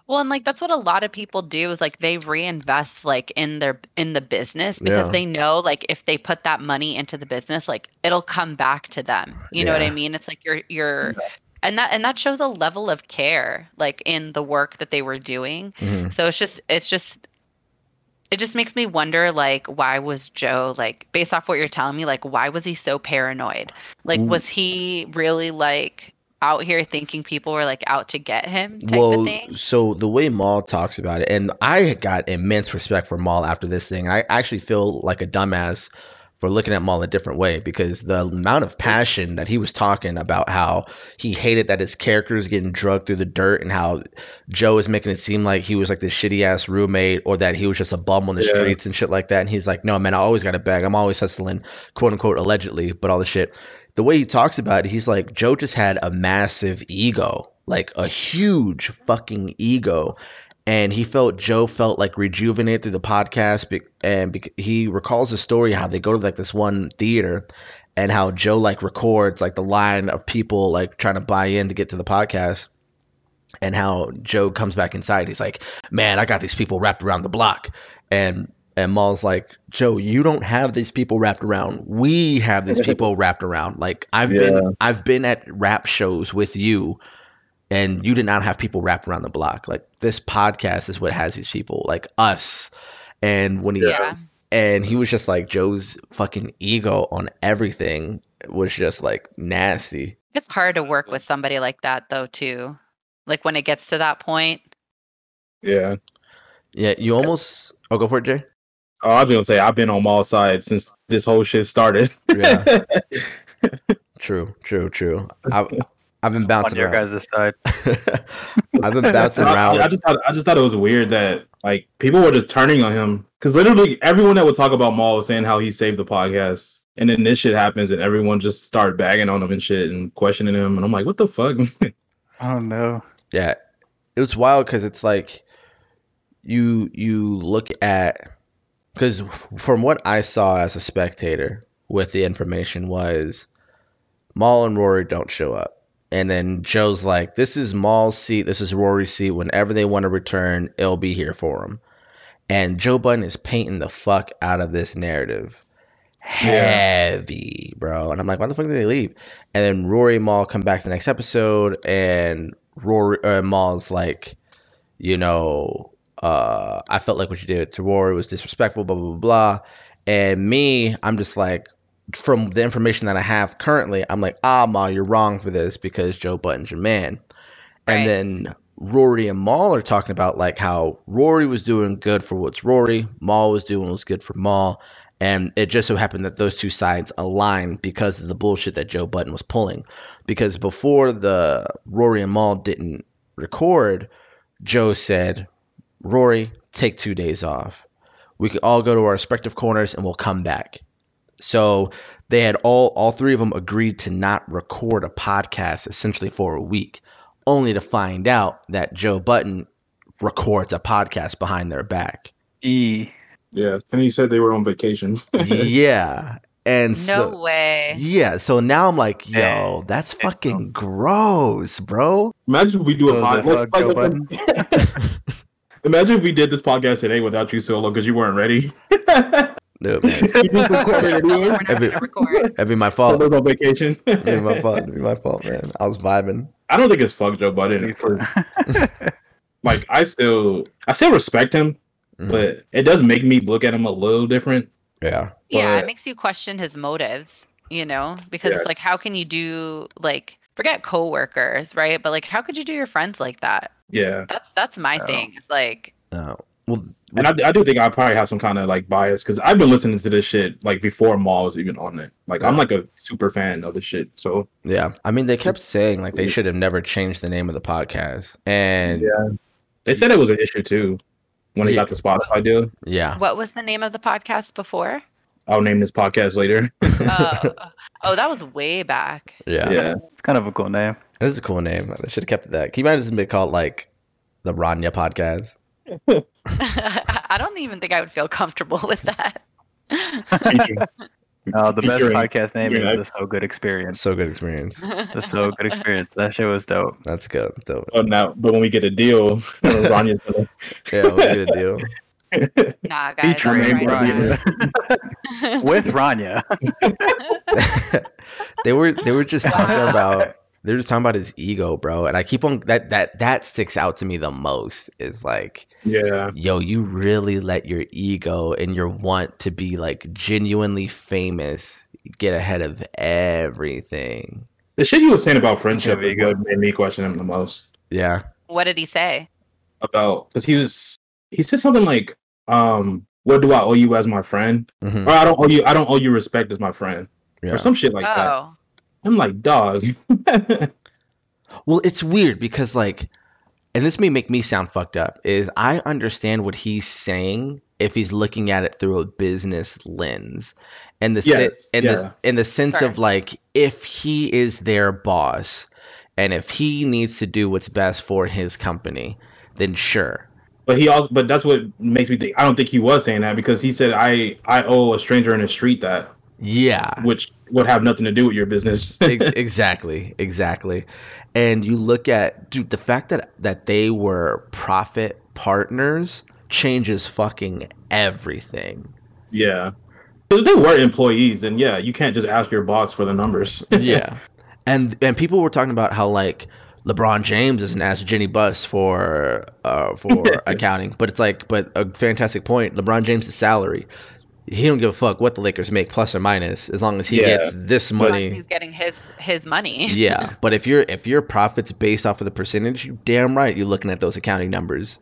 Well, and like that's what a lot of people do is like they reinvest like in their in the business because Yeah. they know like if they put that money into the business, like it'll come back to them. You know what I mean? It's like you're you're and that and that shows a level of care like in the work that they were doing. Mhm. So it's just it's just it just makes me wonder like why was Joe like based off what you're telling me like why was he so paranoid? Like Mm. was he really like out here thinking people were like out to get him type well, of thing? so the way Mal talks about it, and I got immense respect for Mal after this thing. I actually feel like a dumbass for looking at Mal a different way because the amount of passion that he was talking about how he hated that his character is getting drugged through the dirt and how Joe is making it seem like he was like this shitty ass roommate or that he was just a bum on the Yeah. streets and shit like that. And he's like, no, man, I always got a bag. I'm always hustling, quote unquote, allegedly, but all the shit. The way he talks about it, he's like, Joe just had a massive ego, like a huge fucking ego and he felt Joe felt like rejuvenated through the podcast, be- and he recalls the story how they go to like this one theater, and how Joe like records like the line of people like trying to buy in to get to the podcast, and how Joe comes back inside. He's like, "Man, I got these people wrapped around the block," and And Mal's like, Joe, you don't have these people wrapped around. We have these people wrapped around. Like I've Yeah. been I've been at rap shows with you and you did not have people wrapped around the block. Like this podcast is what has these people, like us. And when he Yeah. and he was just like Joe's fucking ego on everything was just like nasty. It's hard to work with somebody like that though too. Like when it gets to that point. Yeah. Yeah, you almost oh go for it, Jay. Oh, I was gonna say I've been on Mal's side since this whole shit started. Yeah. True, true, true. I've I've been On bouncing your around. guys' side. I've been bouncing around. I just thought I just thought it was weird that like people were just turning on him because literally everyone that would talk about Mal was saying how he saved the podcast, and then this shit happens and everyone just started bagging on him and shit and questioning him, and I'm like, what the fuck? I don't know. Yeah, it was wild because it's like you you look at because from what I saw as a spectator with the information was Mal and Rory don't show up, and then Joe's like, "This is Mal's seat. This is Rory's seat. Whenever they want to return, it'll be here for them." And Joe Budden is painting the fuck out of this narrative. Heavy, bro. And I'm like, why the fuck did they leave? And then Rory and Mal come back the next episode, and Rory uh, Mal's like, you know, uh, I felt like what you did to Rory was disrespectful, blah blah blah blah. And me, I'm just like, from the information that I have currently, I'm like, ah, Ma, you're wrong for this because Joe Budden's your man. Right. And then Rory and Mal are talking about like how Rory was doing good for what's Rory, Mal was doing what's good for Mal, and it just so happened that those two sides aligned because of the bullshit that Joe Budden was pulling. Because before the Rory and Mal didn't record, Joe said, "Rory, take two days off. We could all go to our respective corners and we'll come back." So they had all all three of them agreed to not record a podcast essentially for a week, only to find out that Joe Budden records a podcast behind their back. E. yeah, and he said they were on vacation. yeah. And No so way. yeah, so now I'm like, yo, Damn. that's fucking gross, bro. Imagine if we do a podcast. fuck Joe Budden. Imagine if we did this podcast today without you solo because you weren't ready. No, man. You just recorded We're not gonna record. That'd be my fault. Solo's on vacation. It'd be my fault. It'd be my fault, man. I was vibing. I don't think it's fuck Joe Budden. Like I still, I still respect him, Mhm. but it does make me look at him a little different. Yeah. Yeah, But- it makes you question his motives, you know, because Yeah. it's like, how can you do like forget coworkers, right? But like, how could you do your friends like that? Yeah, That's that's my Oh. thing. It's like, Uh, well, and I, I do think I probably have some kind of like bias because I've been listening to this shit like before Mal was even on it. Like I'm like a super fan of this shit. So yeah. I mean, they kept saying like they should have never changed the name of the podcast, and yeah, yeah, they said it was an issue too when they got the Spotify deal. Yeah, what was the name of the podcast before? I'll name this podcast later. Oh, oh, that was way back. yeah, yeah, It's kind of a cool name. This is a cool name. They should have kept it that. Can you imagine this been called like the Rania podcast? I don't even think I would feel comfortable with that. Uh, the best Featuring- podcast name featuring is the So Good Experience. So good experience. The So Good Experience. That shit was dope. That's good. Dope. oh now, but when we get a deal, Ranya's gonna Yeah, we'll get a deal. nah, guys. Featuring I'm right Ranya. With Rania. they were they were just talking about they were just talking about his ego, bro. And I keep on that that that sticks out to me the most. Is like, yeah, yo, you really let your ego and your want to be like genuinely famous get ahead of everything. the shit he was saying about friendship There is you go. what made me question him the most. Yeah. what did he say? About because he was he said something like, um, "What do I owe you as my friend?" Mhm. Or I don't owe you. I don't owe you respect as my friend, Yeah. or some shit like that. I'm like, dog. Well, it's weird because like, and this may make me sound fucked up. Is I understand what he's saying if he's looking at it through a business lens, and the se- Yes, in yeah. the in the sense Sure. of like if he is their boss, and if he needs to do what's best for his company, then sure. But he also, but that's what makes me think. I don't think he was saying that because he said, "I I owe a stranger in the street that," Yeah. which would have nothing to do with your business. Exactly exactly and you look at dude the fact that that they were profit partners changes fucking everything. Yeah. Because they were employees, and yeah, you can't just ask your boss for the numbers. yeah. And and people were talking about how like LeBron James doesn't ask Jeanie Buss for uh for accounting, but it's like but a fantastic point. LeBron James' salary, he don't give a fuck what the Lakers make plus or minus as long as he Yeah. gets this Unless money. he's getting his his money. yeah, but if your if your profits based off of the percentage, you damn right you're looking at those accounting numbers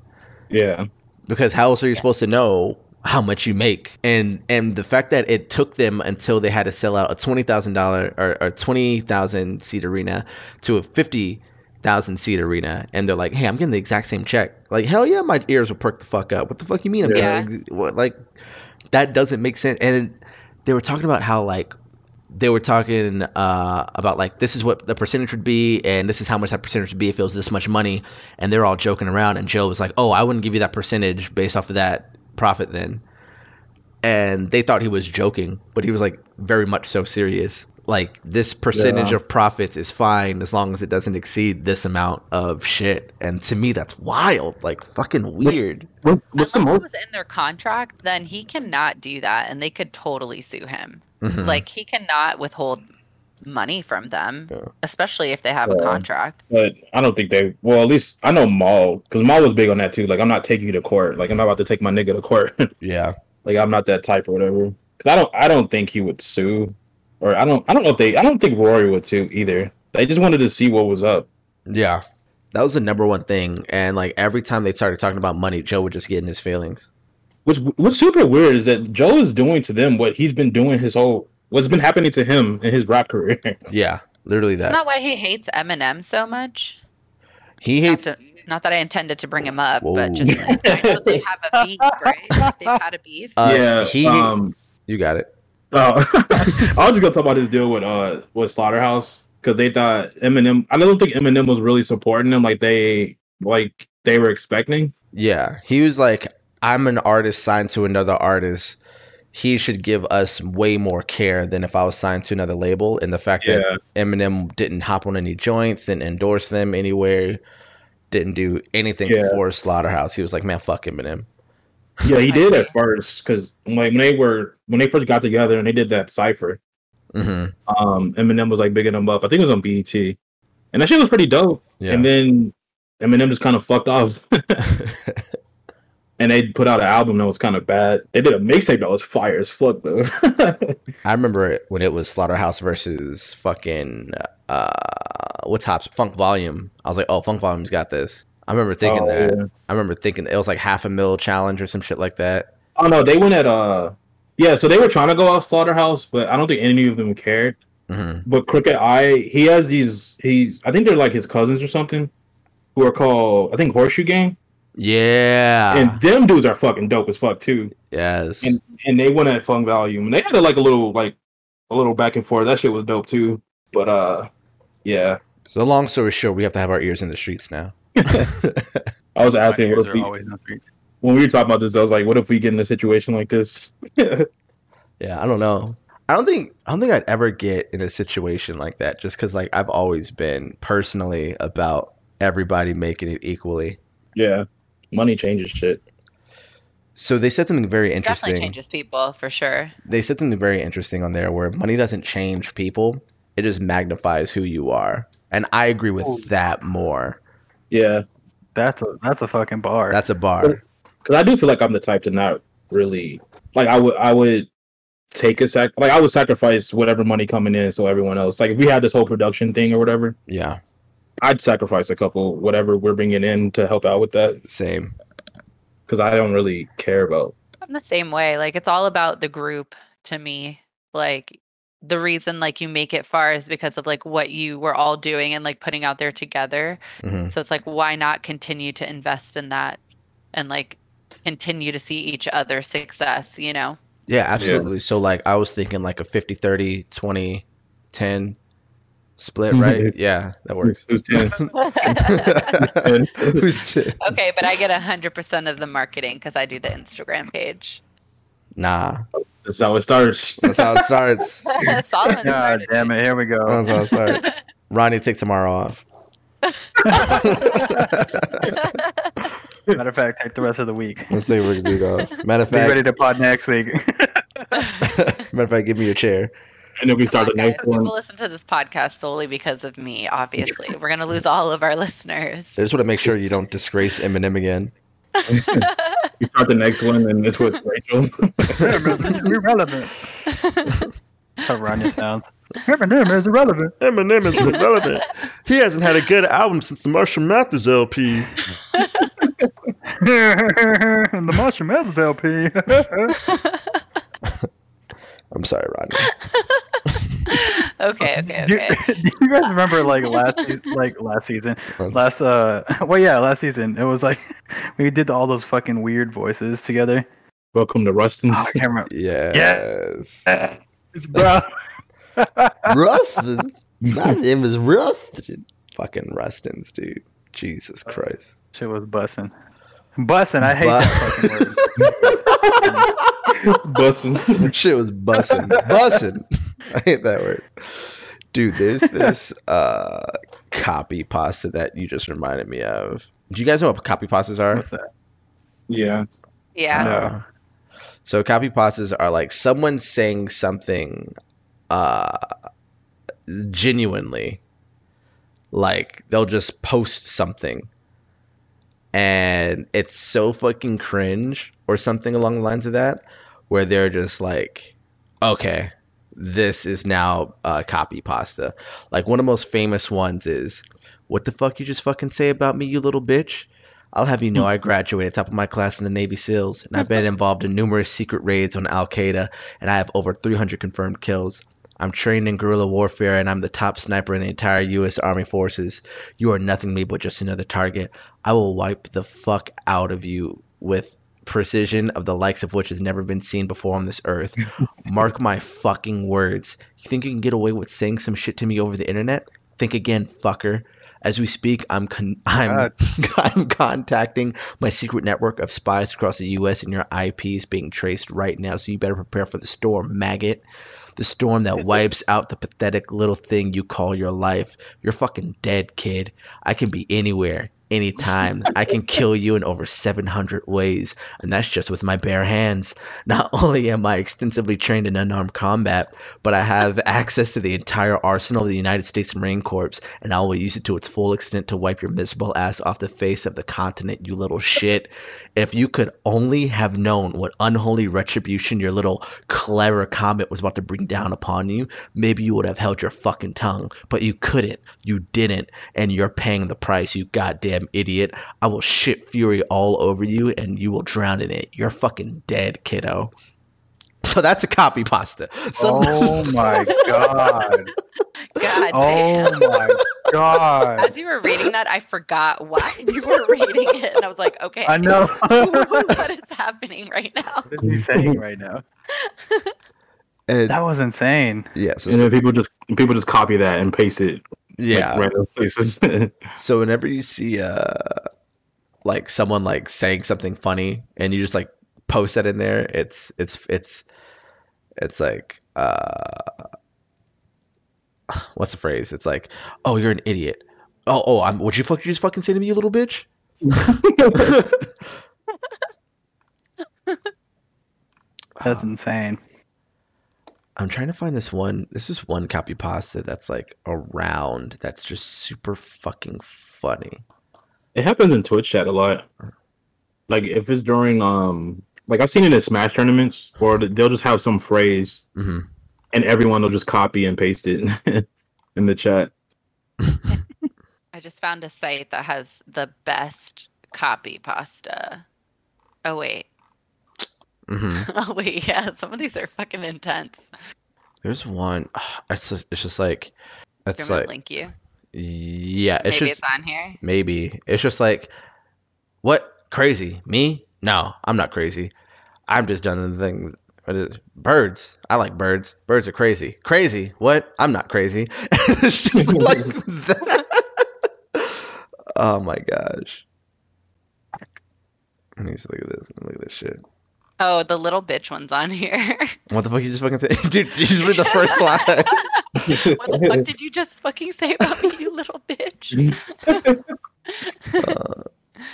yeah. because how else are you supposed to know how much you make and and the fact that it took them until they had to sell out a twenty thousand dollar or, or twenty thousand seat arena to a fifty thousand seat arena and they're like hey i'm getting the exact same check like hell yeah my ears will perk the fuck up what the fuck you mean i'm Yeah. getting what like that doesn't make sense. And they were talking about how like they were talking uh, about like this is what the percentage would be and this is how much that percentage would be if it was this much money. And they're all joking around and Joe was like oh I wouldn't give you that percentage based off of that profit then. And they thought he was joking but he was like very much so serious like this percentage Yeah. of profits is fine as long as it doesn't exceed this amount of shit and to me that's wild like fucking weird What, what's the Unless it most? was in their contract, then he cannot do that, and they could totally sue him. Mhm. Like he cannot withhold money from them, Yeah. especially if they have a contract. But I don't think they. Well, at least I know Mal because Mal was big on that too. Like, I'm not taking you to court. Like, I'm not about to take my nigga to court. yeah like, I'm not that type or whatever. Because I don't. I don't think he would sue, or I don't. I don't know if they. I don't think Rory would too either. They just wanted to see what was up. Yeah. That was the number one thing. And like every time they started talking about money, Joe would just get in his feelings. What's What's super weird is that Joe is doing to them what he's been doing his whole. What's been happening to him in his rap career. Yeah. Literally Isn't that. that why he hates Eminem so much? He Not, hates to, not that I intended to bring him up, Whoa. but just like, I know they have a beef, right? They've had a beef. uh, yeah. he um. you got it. Oh, I was just gonna talk about this deal with uh with Slaughterhouse because they thought Eminem. I don't think Eminem was really supporting them like they like they were expecting. Yeah. He was like, I'm an artist signed to another artist. He should give us way more care than if I was signed to another label. And the fact that Eminem didn't hop on any joints, didn't endorse them anywhere, didn't do anything Yeah. for Slaughterhouse. He was like, man, fuck Eminem. Yeah, he did at first because like when they were when they first got together and they did that cipher, hmm um, Eminem was like bigging them up. I think it was on BET, and that shit was pretty dope. Yeah. And then Eminem just kind of fucked off, and they put out an album that was kind of bad. They did a mixtape that was fire as fuck though. I remember it when it was Slaughterhouse versus fucking uh what's Hops Funk Volume. I was like, oh, Funk Volume's got this. I remember thinking Oh, that. yeah. I remember thinking it was like half a mil challenge or some shit like that. Oh no, they went at uh yeah, so they were trying to go off Slaughterhouse, but I don't think any of them cared. hmm But Crooked I, he has these he's I think they're like his cousins or something who are called I think Horseshoe Gang. Yeah. and them dudes are fucking dope as fuck too. yes. And and they went at Funk Volume and they had a, like a little like a little back and forth. That shit was dope too. But uh yeah. so long story short, we have to have our ears in the streets now. I was asking what if we, always in the streets. when we were talking about this, I was like, what if we get in a situation like this? Yeah, I don't know. I don't think I don't think I'd ever get in a situation like that just cuz like I've always been personally about everybody making it equally. yeah. Money changes shit. So they said something very Definitely interesting. changes people for sure. they said something very interesting on there where money doesn't change people it just magnifies who you are and i agree with Ooh. that more Yeah. That's a that's a fucking bar. that's a bar Cause I do feel like I'm the type to not really like I would I would take a sac like I would sacrifice whatever money coming in so everyone else like if we had this whole production thing or whatever yeah I'd sacrifice a couple whatever we're bringing in to help out with that same because I don't really care about I'm the same way. Like it's all about the group to me. Like the reason like you make it far is because of like what you were all doing and like putting out there together. hmm So it's like why not continue to invest in that and like continue to see each other's success, you know? yeah absolutely so like i was thinking like a 50 30 20 10 split right yeah that works who's 10 who's 10? okay, but I get 100% of the marketing cuz I do the Instagram page. nah that's how it starts that's how it starts Solomon God started damn it! Here we go. that's how it starts ronnie take tomorrow off Matter of fact, take the rest of the week. Let's say we're gonna do that. Matter of fact, Be ready to pod next week. matter of fact, give me your chair. And then we start the Come on, next guys, one. People listen to this podcast solely because of me. Obviously, we're gonna lose all of our listeners. I just want to make sure you don't disgrace Eminem again. We start the next one, and it's with Rachel. irrelevant. How Rania sounds. Eminem is irrelevant. Eminem is irrelevant. he hasn't had a good album since the Marshall Mathers LP. the Marshall Mathers LP. I'm sorry, Rodney. Okay, okay, do, okay. do you guys remember like last like last season last uh well yeah last season it was like we did all those fucking weird voices together Welcome to Rustin's. oh, i can't Yes. It's bro Rustin. My name is Rustin. Fucking Rustins, dude. Jesus Christ. shit was bussing bussing i hate that fucking word Bussin'. Shit was bussin'. bussin'. I hate that word. Dude, there's this uh copy pasta that you just reminded me of. Do you guys know what copy pastas are? what's that Yeah. Yeah. Uh, so copy pastas are like someone saying something uh genuinely like they'll just post something and it's so fucking cringe or something along the lines of that where they're just like okay this is now uh, copy pasta like one of the most famous ones is what the fuck you just fucking say about me you little bitch I'll have you know I graduated top of my class in the Navy SEALs, and I've been involved in numerous secret raids on Al Qaeda, and I have over 300 confirmed kills. I'm trained in guerrilla warfare, and I'm the top sniper in the entire U.S. Army forces. You are nothing to me but just another target. I will wipe the fuck out of you with precision of the likes of which has never been seen before on this earth. Mark my fucking words. You think you can get away with saying some shit to me over the internet? Think again, fucker. As we speak, I'm con- I'm I'm contacting my secret network of spies across the U.S. and your IP is being traced right now. So you better prepare for the storm, maggot. The storm that wipes out the pathetic little thing you call your life. You're fucking dead, kid. I can be anywhere, anytime. I can kill you in over 700 ways, and that's just with my bare hands. Not only am I extensively trained in unarmed combat, but I have access to the entire arsenal of the United States Marine Corps, and I will use it to its full extent to wipe your miserable ass off the face of the continent, you little shit. If you could only have known what unholy retribution your little clever comet was about to bring down upon you, maybe you would have held your fucking tongue. But you couldn't. You didn't. And you're paying the price, you goddamn idiot. I will shit fury all over you and you will drown in it. You're fucking dead, kiddo. So that's a copy pasta. So oh my god God oh damn. my god As you were reading that, I forgot why you were reading it, and I was like, okay, i know what is happening right now? what is he saying right now and, that was insane yeah, so, And then people just people just copy that and paste it yeah. like random places. So whenever you see uh like someone like saying something funny and you just like post that in there, it's it's it's it's like uh what's the phrase? It's like, oh, you're an idiot. Oh, oh, I'm. What you fuck? You just fucking say to me, you little bitch. that's insane I'm trying to find this one. This is one copy pasta that's like around. That's just super fucking funny. it happens in Twitch chat a lot. Like if it's during um like I've seen it in Smash tournaments, or they'll just have some phrase hmm and everyone will just copy and paste it in the chat. I just found a site that has the best copy pasta. Oh wait. Hmm Oh wait, yeah, some of these are fucking intense. There's one. It's just, it's just like Do it's you want like link you? yeah. It's Maybe just it's on here. maybe it's just like what crazy me? No, I'm not crazy. I'm just done the thing. what is it? Birds. I like birds. Birds are crazy. Crazy. What? I'm not crazy. it's just like that. Oh my gosh. Let me just look at this. Look at this shit. Oh, the little bitch one's on here. What the fuck you just fucking say? Dude, you just read the first line. what the fuck did you just fucking say about me, you little bitch? Uh,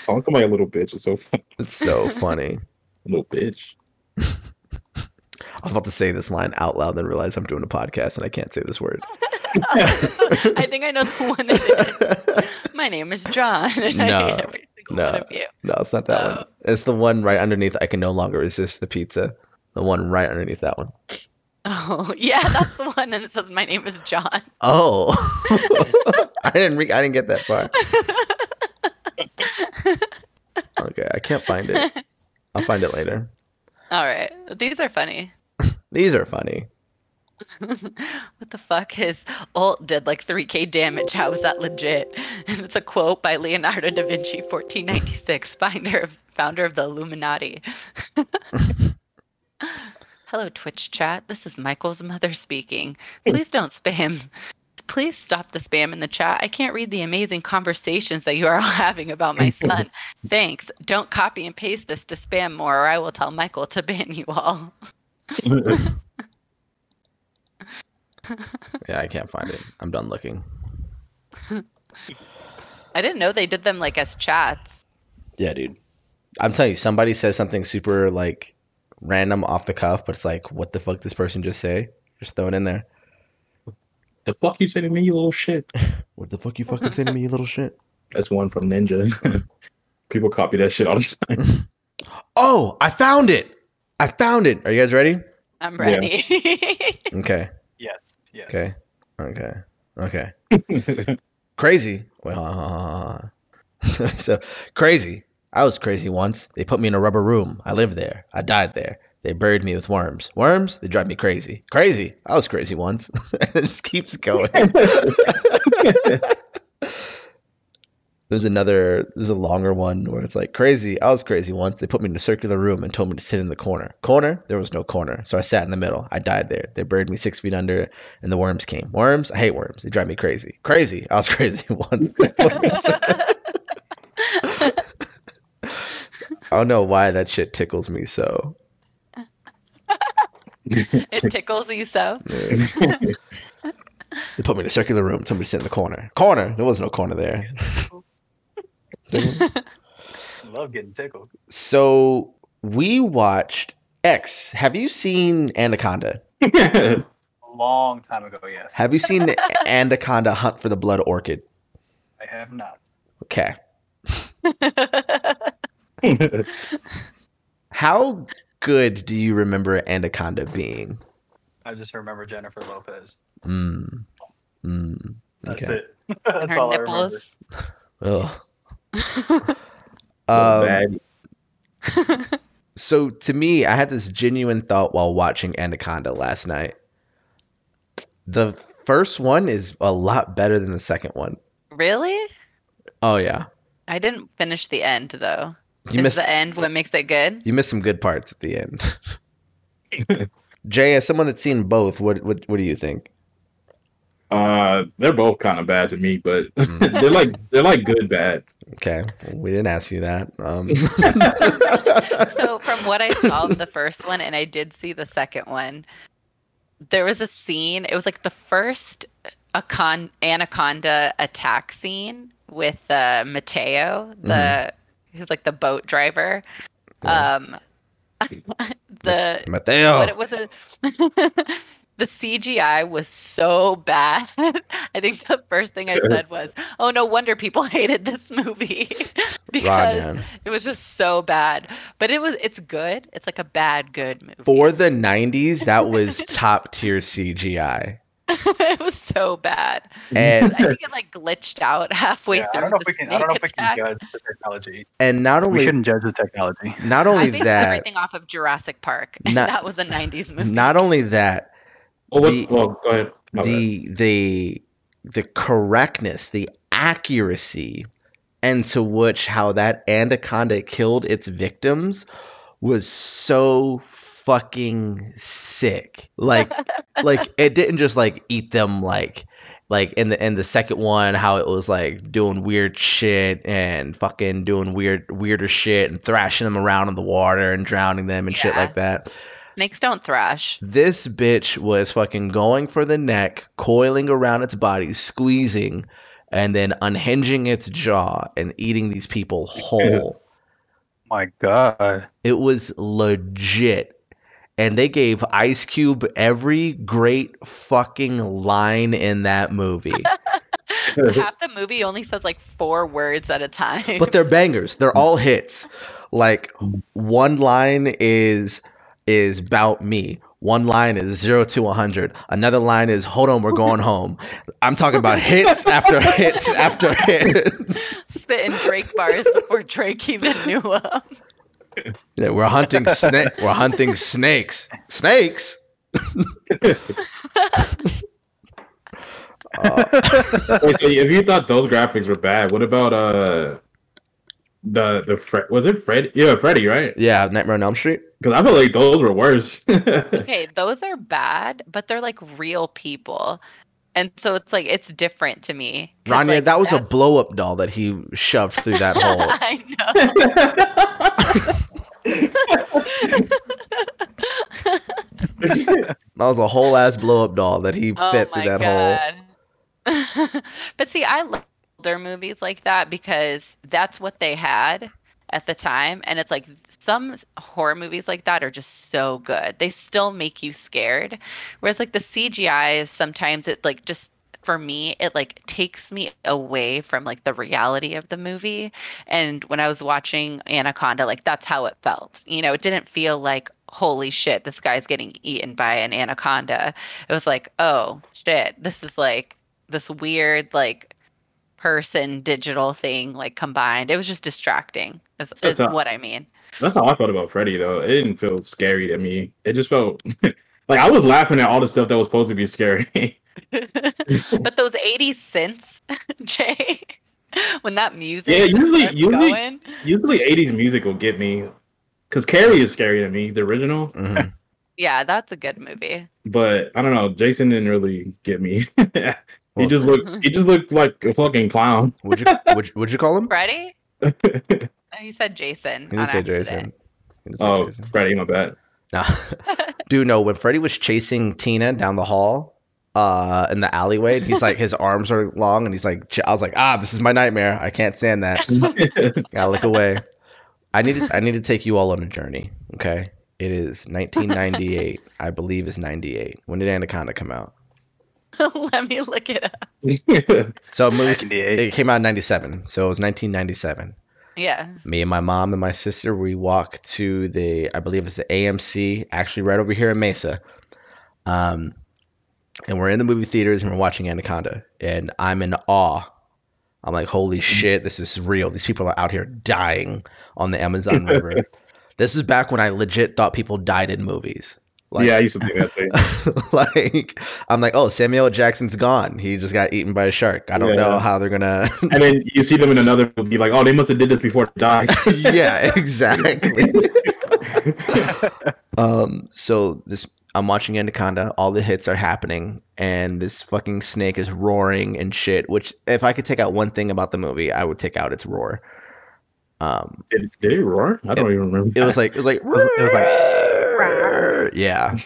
Calling somebody a little bitch is so fun. it's so funny. Little bitch. I was about to say this line out loud, then realize I'm doing a podcast and I can't say this word. I think I know the one it is. My name is John, and I No, hate every single no. one of you. No, it's not that one. Oh. It's the one right underneath. I can no longer resist the pizza. The one right underneath that one. Oh, yeah, that's the one, and it says my name is John. Oh, I didn't. Re- I didn't get that far. Okay, I can't find it. I'll find it later. All right, these are funny. These are funny. what the fuck? His ult did like 3k damage. How is that legit? And it's a quote by Leonardo da Vinci, 1496, founder of, founder of the Illuminati. Hello, Twitch chat. This is Michael's mother speaking. Please don't spam. Please stop the spam in the chat. I can't read the amazing conversations that you are all having about my son. Thanks. Don't copy and paste this to spam more, or I will tell Michael to ban you all. Yeah, I can't find it. I'm done looking. I didn't know they did them like as chats. Yeah, dude. I'm telling you, somebody says something super like random off the cuff, but it's like, what the fuck this person just say? Just throw it in there. The fuck you say to me, you little shit? What the fuck you fucking say to me, you little shit? That's one from Ninja. People copy that shit all the time. Oh, I found it. I found it. Are you guys ready? I'm Yeah. ready. Okay. Yes. Yes. Okay. Okay. Okay. Crazy. Wait, so crazy. I was crazy once. They put me in a rubber room. I lived there. I died there. They buried me with worms. Worms? They drive me crazy. Crazy. I was crazy once. and it just keeps going. There's another, there's a longer one where it's like, crazy. I was crazy once. They put me in a circular room and told me to sit in the corner. Corner? There was no corner. So I sat in the middle. I died there. They buried me six feet under and the worms came. Worms? I hate worms. They drive me crazy. Crazy. I was crazy once. I don't know why that shit tickles me so. it tickles you so. They put me in a circular room, told me to sit in the corner. Corner? There was no corner there. I love getting tickled. so we watched X. Have you seen Anaconda? A long time ago, yes. Have you seen Anaconda Hunt for the Blood Orchid? I have not. Okay. How good do you remember Anaconda being? I just remember Jennifer Lopez. Mm. Mm. That's it. That's Her all I remember. Ugh. Um, so to me, I had this genuine thought while watching Anaconda last night. The first one is a lot better than the second one. Really? Oh yeah, I didn't finish the end though. you Is missed the end what makes it good? you missed some good parts at the end. Jay, as someone that's seen both, what what what do you think? Uh, they're both kind of bad to me, but Mm. they're like they're like good bad. Okay, we didn't ask you that. Um, so from what I saw of the first one, and I did see the second one, there was a scene. It was like the first Acon- anaconda attack scene with uh, Mateo, the who's like the boat driver. Um, the Mateo. what it was a the CGI was so bad. I think the first thing I said was, "Oh no wonder people hated this movie." because man. it was just so bad. But it was it's good. It's like a bad good movie. For the '90s, that was top tier CGI, it was so bad. and I think it like glitched out halfway Yeah, I through don't know if we can. I don't know if we can judge the technology. and not only We only shouldn't judge the technology. not I only based that, everything off of Jurassic Park. Not- that was a '90s movie. not only that, Oh, what, The- well, go ahead. My bad. the the the correctness, the accuracy, and to which how that anaconda killed its victims was so fucking sick. Like like it didn't just like eat them like like in the in the second one how it was like doing weird shit and fucking doing weird weirder shit and thrashing them around in the water and drowning them and shit like that. Snakes don't thrash. This bitch was fucking going for the neck, coiling around its body, squeezing, and then unhinging its jaw and eating these people whole. My God. It was legit. And they gave Ice Cube every great fucking line in that movie. Half the movie only says like four words at a time. but they're bangers. They're all hits. Like one line is is about me. One line is zero to a hundred. Another line is hold on, we're going home. I'm talking about hits after hits after hits. Spitting Drake bars before Drake even knew them. Yeah, we're hunting snake. We're hunting snakes. Snakes. Uh, Wait, so if you thought those graphics were bad, what about uh the the Fre- was it Fred? Yeah, Freddy, right? yeah, Nightmare on Elm Street. Because I feel like those were worse. Okay, those are bad, but they're like real people. And so it's like it's different to me. Ranya, like, that was a blow up doll that he shoved through that hole. I know. That was a whole ass blow up doll that he Oh fit my through that hole. but see, I love older movies like that because that's what they had at the time. And it's like some horror movies like that are just so good. They still make you scared. Whereas like the CGI is sometimes it like just for me, it like takes me away from like the reality of the movie. And when I was watching Anaconda, like that's how it felt. You know, it didn't feel like, holy shit, this guy's getting eaten by an anaconda. It was like, oh shit, this is like this weird, like person digital thing like combined. It was just distracting, is, is it's a- what I mean. That's how I felt about Freddy though. It didn't feel scary to me. It just felt like I was laughing at all the stuff that was supposed to be scary. but those 80 cents, Jay, when that music Yeah, usually- usually- going, Usually 80s music will get me because Carrie is scary to me, the original. Mhm. yeah, that's a good movie. But I don't know. Jason didn't really get me. He just looked. He just looked like a fucking clown. Would you would, you- would you call him? Freddy? He said Jason. He on didn't say accident. Jason. Didn't say oh, Jason. Freddy, my bad. Nah. Dude, no, when Freddy was chasing Tina down the hall, uh, in the alleyway, and he's like, his arms are long, and he's like, I was like, ah, this is my nightmare. I can't stand that. Gotta look away. I need to, I need to take you all on a journey. Okay, it is 1998. I believe is 98. When did Anaconda come out? Let me look it up. So a movie, it came out in 97. So it was 1997. Yeah. Me and my mom and my sister, we walk to the, I believe it's the AMC, actually right over here in Mesa. Um, and we're in the movie theaters and we're watching Anaconda, and I'm in awe. I'm like, holy shit, this is real. These people are out here dying on the Amazon River. this is back when I legit thought people died in movies. Like, yeah, I used to think that too. like I'm like, oh, Samuel Jackson's gone. He just got eaten by a shark. I don't know Yeah. how they're gonna. And then you see them in another movie, like, oh, they must have did this before they died. yeah, exactly. um, so this I'm watching Anaconda, all the hits are happening, and this fucking snake is roaring and shit. Which, if I could take out one thing about the movie, I would take out its roar. Um, Did, did it roar? I don't even remember. it was like it was like, was- it was yeah.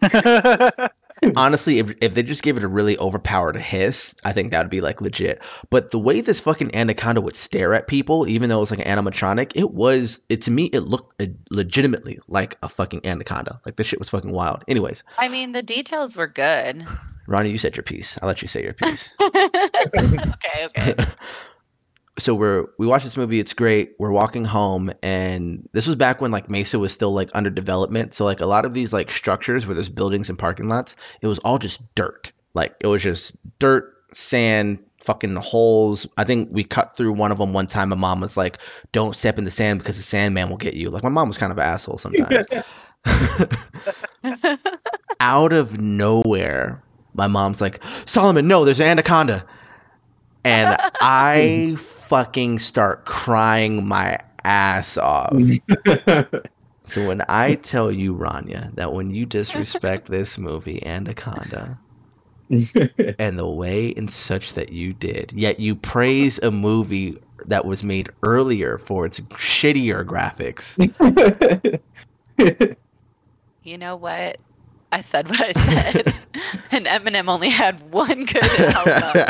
Honestly, if if they just gave it a really overpowered hiss, I think that would be like legit. But the way this fucking anaconda would stare at people, even though it was like an animatronic, it was it to me it looked uh, legitimately like a fucking anaconda. Like this shit was fucking wild. Anyways, I mean, the details were good. Ronnie, you said your piece. I'll let you say your piece. okay, okay. so we're we watch this movie it's great we're walking home and this was back when like mesa was still like under development so like a lot of these like structures where there's buildings and parking lots it was all just dirt like it was just dirt sand fucking holes i think we cut through one of them one time my mom was like don't step in the sand because the sandman will get you like my mom was kind of an asshole sometimes. Out of nowhere my mom's like solomon no there's an anaconda and I fucking start crying my ass off. So when I tell you, Ranya, that when you disrespect this movie, Anaconda, and the way in such that you did, yet you praise a movie that was made earlier for its shittier graphics, You know what? I said what I said, and Eminem only had one good album.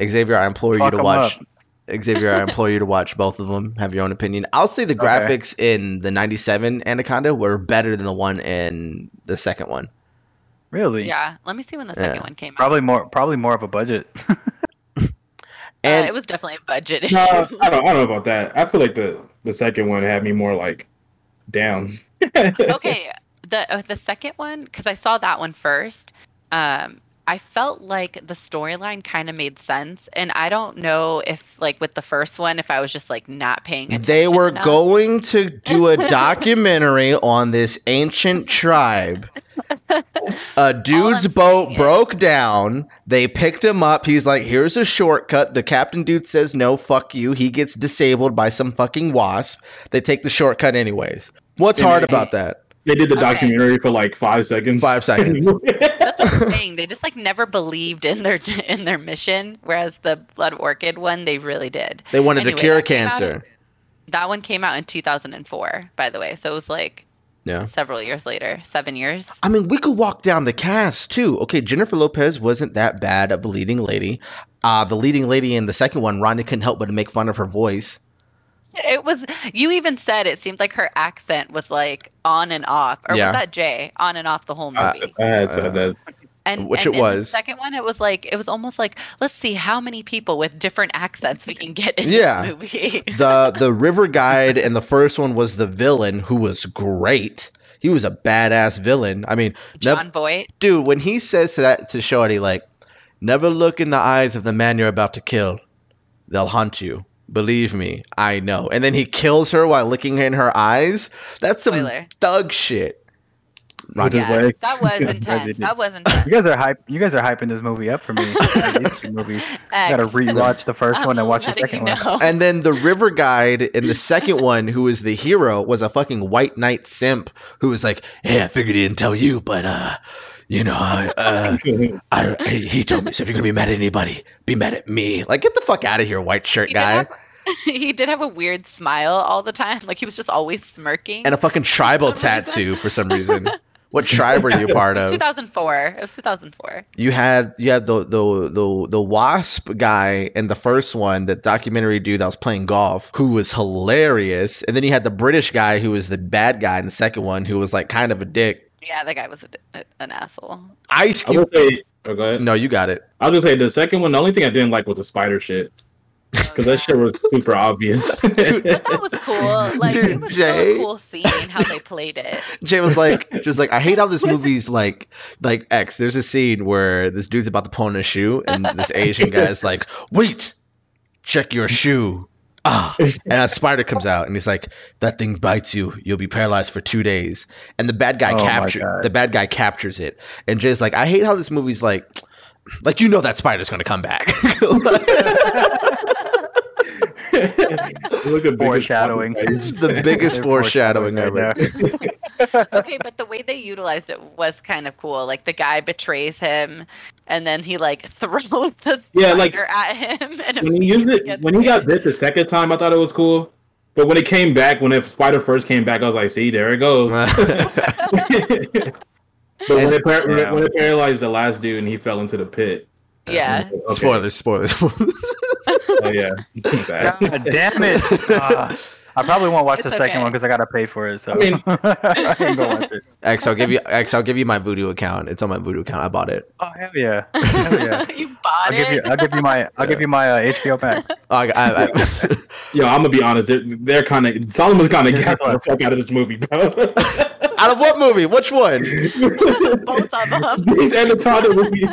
Xavier, I implore you to watch. up. Xavier, I implore you to watch both of them. Have your own opinion. I'll say the Okay. graphics in the '97 Anaconda were better than the one in the second one. Really? yeah, let me see when the second Yeah. one came out. Probably more. Probably more of a budget. And uh, it was definitely a budget issue. No, I don't. I don't know about that. I feel like the the second one had me more like down. okay, the uh, the second one because I saw that one first. Um, I felt like the storyline kind of made sense, and I don't know if like with the first one, if I was just like not paying attention. they were enough. going to do a documentary on this ancient tribe. A dude's boat broke is- down. They picked him up. He's like, "Here's a shortcut." The captain dude says, "No, fuck you." He gets disabled by some fucking wasp. They take the shortcut anyways. What's hard about that? They did the Okay. documentary for like five seconds. Five seconds. That's what I'm saying. They just like never believed in their in their mission, whereas the Blood Orchid one, they really did. They wanted Anyway, to cure that came out cancer. That one came out in 2004, by the way, so it was like Yeah. several years later, seven years. I mean, we could walk down the cast too. Okay, Jennifer Lopez wasn't that bad of a leading lady. Uh, the leading lady in the second one, Ronnie couldn't help but to make fun of her voice. It was. You even said it seemed like her accent was like on and off, or Yeah. was that Jay on and off the whole I, movie? I had said that. Uh, and which and it was. The second one, it was like it was almost like let's see how many people with different accents we can get in Yeah. this movie. The the river guide and the first one was the villain, who was great. He was a badass villain. I mean, nev- Jon Voight. dude, when he says to that to Shorty, like, never look in the eyes of the man you're about to kill. They'll hunt you. Believe me, I know. And then he kills her while looking in her eyes. That's some Spoiler. thug shit. With Yeah, legs. that was intense. That was intense. You guys are hype. You guys are hyping this movie up for me. I need to see movies. Got to rewatch the 1st one and watch the second you one. And then the river guide in the second one, who was the hero, was a fucking white knight simp who was like, "Hey, I figured he didn't tell you, but uh, you know, I, uh, I, I he told me. So if you're gonna be mad at anybody, be mad at me. Like, get the fuck out of here, white shirt He did, guy, have, he did have a weird smile all the time. Like he was just always smirking. and a fucking tribal some reason. tattoo for some reason. What tribe were you part it was of? 2004. It was 2004. You had you had the the the the wasp guy in the first one, that documentary dude that was playing golf, who was hilarious, and then you had the British guy who was the bad guy in the second one, who was like kind of a dick. Yeah, that guy was a, a- an asshole. Ice I Cube. say. Oh, go ahead. No, you got it. I was gonna say the second one. The only thing I didn't like was the spider shit oh, because that shit was super obvious. But that was cool. Like Dude, it was Jay. so cool seeing how they played it. Jay was like, just like, I hate how this movie's like, like X. There's a scene where this dude's about to pull on a shoe, and this Asian guy's like, "Wait, check your shoe." Ah, and a spider comes out, and he's like, "That thing bites you, you'll be paralyzed for two days." And the bad guy Oh captures the bad guy captures it, and Jay's like, "I hate how this movie's like." Like you know that spider's gonna come back. Look at Foreshadowing. It's the biggest They're foreshadowing ever. Now. Okay, but the way they utilized it was kind of cool. Like the guy betrays him, and then he like throws the spider Yeah, like, at him. And when he used it, gets when he got bit. bit the second time, I thought it was cool. But when it came back, when the spider first came back, I was like, "See, there it goes." but when it, par- when, it, Yeah. when it paralyzed the last dude and he fell into the pit. Yeah. Okay. Spoilers, spoilers. Oh yeah. God damn it! Uh, I probably won't watch It's the second okay. one because I gotta pay for it. So I mean- I ain't gonna watch it. X, I'll give you X, I'll give you my Vudu account. It's on my Vudu account. I bought it. Oh hell yeah! Hell yeah! you bought it. I'll it. give you. I'll give you my. I'll give you my uh, HBO Max. Oh, I, I, I, Yo, I'm gonna be honest. They're, they're kind of Solomon's kind of Here's gassing the the fuck out of this movie, bro. Out of what movie? Which one? Both of them. These Anaconda movies.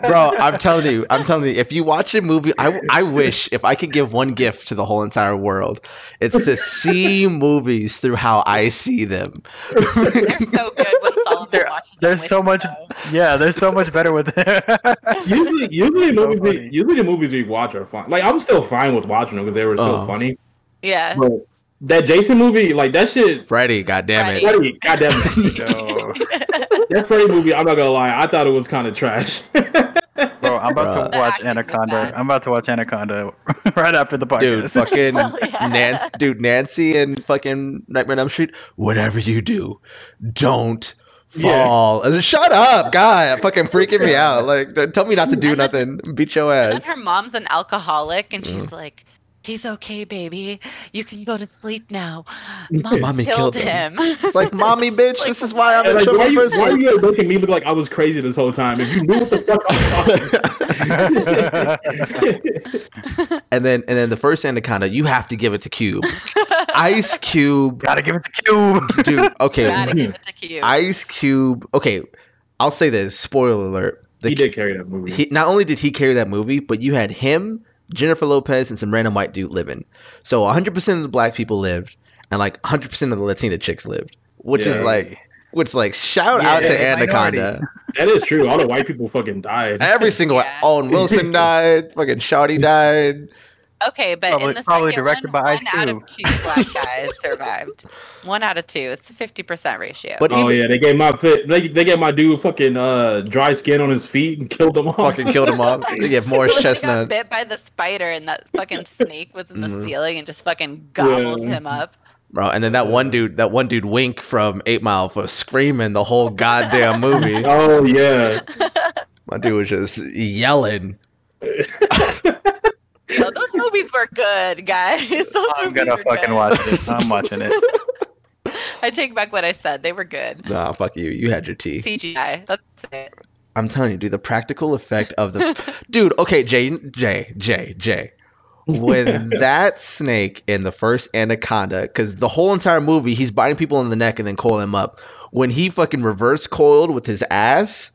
Bro, I'm telling you, I'm telling you, if you watch a movie, I, I wish if I could give one gift to the whole entire world, it's to see movies through how I see them. They're so good when Solomon There- watches There's with so much. though. Yeah, there's so much better with it. usually, usually the So movies, we, usually the movies we watch are fun. Like I'm still fine with watching them because they were still Uh. funny. Yeah. But that Jason movie, like that shit. Freddy, goddamn it. Freddy, goddamn it. Yo, that Freddy movie, I'm not gonna lie, I thought it was kind of trash. bro, I'm about Bruh. to watch Anaconda. I'm about to watch Anaconda right after the podcast. Dude, fucking Hell yeah. Nancy, dude, Nancy and fucking Nightmare on Elm Street. Whatever you do, don't Yeah. fall. And Shut up, God, fucking freaking me out. Like, tell me not to do And then- nothing. Beat your And ass. then her mom's an alcoholic, and she's Mm. like, "He's okay, baby. You can go to sleep now. Mom Mommy killed, killed him." him." It's like, mommy, bitch, like, this is why I'm And in like, trouble why you, the first why place. you making me look like I was crazy this whole time? If you knew what the fuck I was talking and then, and then the first Anaconda, you have to give it to Cube. Ice Cube, Gotta give it to Cube. dude. Okay, Gotta give it to Cube. Ice Cube. Okay, I'll say this. Spoiler alert. The he did carry that movie. he not only did he carry that movie, but you had him, Jennifer Lopez, and some random white dude living. So 100% of the black people lived, and like 100% of the Latina chicks lived, which is like, which like shout Yeah, out to yeah, minority. Anaconda. that is true. All the white people fucking died. Every single Yeah. Owen Wilson died, fucking Shawty died. Okay, but Probably- in the probably second directed one, by Ice one out of two black guys survived. One out of two. It's a fifty percent ratio. But Oh even yeah, they gave my fit. They, they gave my dude fucking uh dry skin on his feet and killed him off. fucking killed him off. They gave Morris When he got Chestnut. bit by the spider and that fucking snake was in the Mhm. ceiling and just fucking gobbles Yeah. him up. Bro, and then that one dude, that one dude Wink from Eight Mile for screaming the whole goddamn movie. Oh yeah. My dude was just yelling. So those movies were good, guys. Those I'm gonna fucking good. watch it. I'm watching it. I take back what I said. They were good. Nah, fuck you. You had your tea. CGI. That's it. I'm telling you, dude, the practical effect of the dude. Okay, Jay, Jay, Jay, Jay. When that snake in the first Anaconda, because the whole entire movie, he's biting people in the neck and then coiling them up. When he fucking reverse coiled with his ass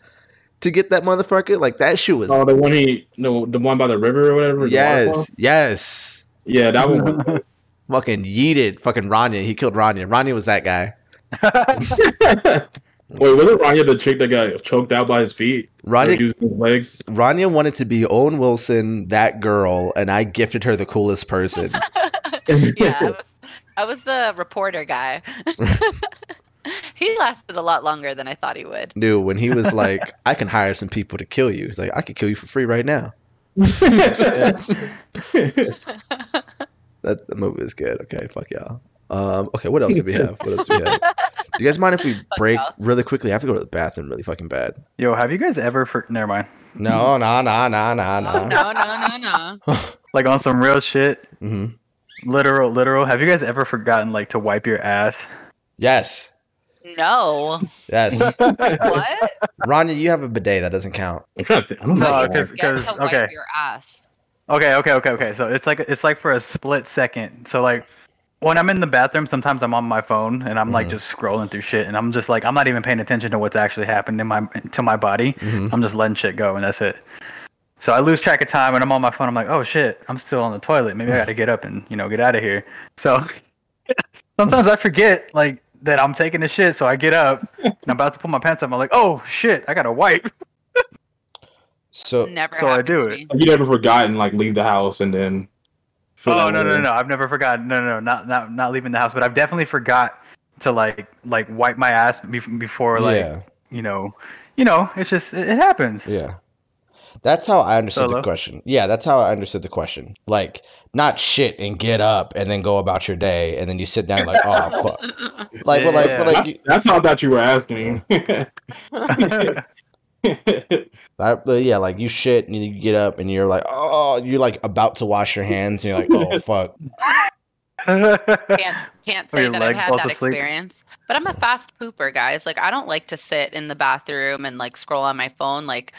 to get that motherfucker, like that shit was Oh, the one he no, the one by the river or whatever. yes, yes. Yeah, that one. Fucking yeeted, fucking Ranya. He killed Ranya. Ranya was that guy. Wait, wasn't Ranya the chick that got choked out by his feet? Like, Ranya, using his legs. Ranya wanted to be Owen Wilson, that girl, and I gifted her the coolest person. yeah, I was, I was the reporter guy. he lasted a lot longer than I thought he would. Dude, when he was like, I can hire some people to kill you. He's like, I could kill you for free right now. That the movie is good. Okay, fuck y'all. Um, okay, what else do we have? What else do we have? Do you guys mind if we break y'all. really quickly? I have to go to the bathroom really fucking bad. Yo, have you guys ever for never mind. No, no, no, no, no, Oh, no. no, no, no, no. Like on some real shit, hmm literal, literal. Have you guys ever forgotten like to wipe your ass? Yes, No. yes. What? Ranya, you have a bidet that doesn't count. I'm trying to think. I don't know. No, You 'cause- forget to 'cause- wipe okay. your ass. Okay, okay, okay, okay. So it's like it's like for a split second. So like when I'm in the bathroom, sometimes I'm on my phone and I'm like Mhm. just scrolling through shit, and I'm just like I'm not even paying attention to what's actually happening in my to my body. Mhm. I'm just letting shit go, and that's it. So I lose track of time, and I'm on my phone. I'm like, oh shit, I'm still on the toilet. Maybe I got to get up and you know get out of here. So sometimes I forget like that I'm taking a shit. So I get up and I'm about to put my pants up. I'm like, oh shit, I gotta wipe. So Never so I do it. me. You never forgotten like leave the house and then. feel Oh that no no no! I've never forgotten. No no no! Not not not leaving the house, but I've definitely forgot to like like wipe my ass before like yeah, you know you know it's just it, it happens. yeah. That's how I understood the question. Yeah, that's how I understood the question. Like, not shit and get up and then go about your day, and then you sit down like, oh fuck. Like, but like, but like, That's, you, that's how I thought you were asking. I, yeah, like you shit and you get up and you're like, oh, you're like about to wash your hands and you're like, oh fuck. can't can't say that I've had that asleep. experience. But I'm a fast pooper, guys. Like I don't like to sit in the bathroom and like scroll on my phone. Like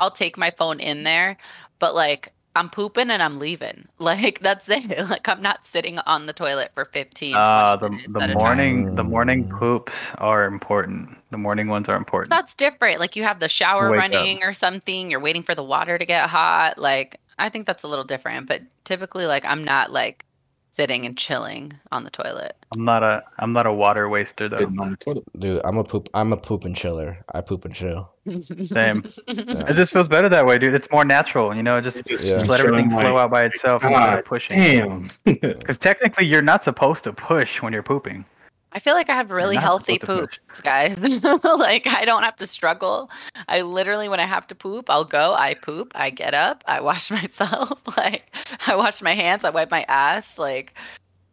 I'll take my phone in there, but like I'm pooping and I'm leaving. Like that's it. Like I'm not sitting on the toilet for 15 Uh, the the morning the morning poops are important. The morning ones are important. That's different. Like you have the shower Wake up. running or something, you're waiting for the water to get hot. Like I think that's a little different, but typically like I'm not like sitting and chilling on the toilet. I'm not a I'm not a water waster though. Sitting on the toilet. Dude, I'm a poop. I'm a poop and chiller. I poop and chill. Same. It just feels better that way, dude. It's more natural, you know. Just, Yeah. just let everything flow out by itself instead God of pushing. Damn. Because technically, you're not supposed to push when you're pooping. I feel like I have really healthy poops, guys. like I don't have to struggle. I literally, when I have to poop, I'll go. I poop. I get up. I wash myself. like I wash my hands. I wipe my ass. Like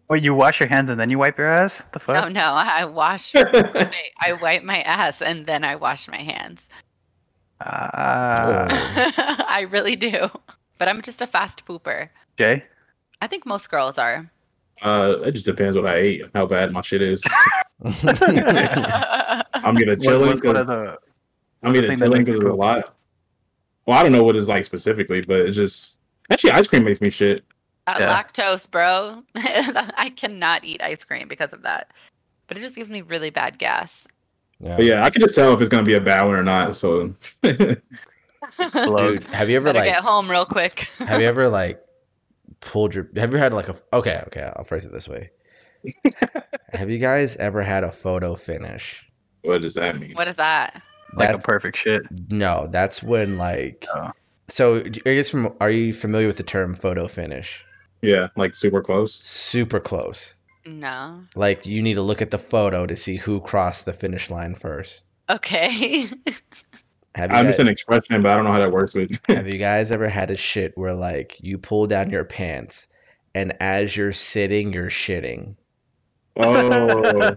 Wait, you wash your hands and then you wipe your ass? What the fuck? no, no. I wash. I, I wipe my ass and then I wash my hands. Ah, I really do. But I'm just a fast pooper. Jay. I think most girls are. Uh, it just depends what I ate, how bad my shit is. I'm either What, chilling what's one of because I'm what's the either chilling because you a lot. Well, I don't know what it's like specifically, but it's just actually ice cream makes me shit. That Yeah. lactose, bro. I cannot eat ice cream because of that. But it just gives me really bad gas. yeah. But yeah, I can just tell if it's gonna be a bad one or not. So Dude, have you ever Better like get home real quick. have you ever like pulled your have you had like a okay okay i'll phrase it this way have you guys ever had a photo finish what does that mean? what is that? Like a perfect shit. no that's when like Oh. so do- are you, guys fam- are you familiar with the term photo finish Yeah, like super close. super close No. like you need to look at the photo to see who crossed the finish line first Okay. have you, I guys, just an expression, but I don't know how that works with. have you guys ever had a shit where like you pull down your pants and as you're sitting you're shitting oh,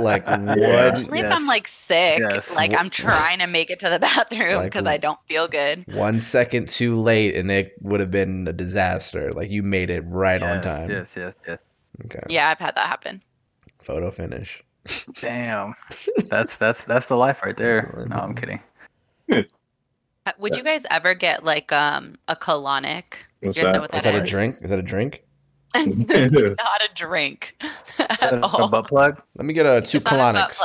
Like, Yeah. one- Only if I'm like sick. Yes. Like I'm trying to make it to the bathroom Like, because I don't feel good. one second too late and it would have been a disaster like you made it right on time Yes, yes, yes. okay Yeah, I've had that happen. photo finish Damn. That's that's that's the life right there. The life. No, I'm kidding. Uh, Would you guys ever get like um a colonic? what's You that? what is that that a drink is that a drink Not a drink at A all. butt plug. let me get a two It's not a butt colonics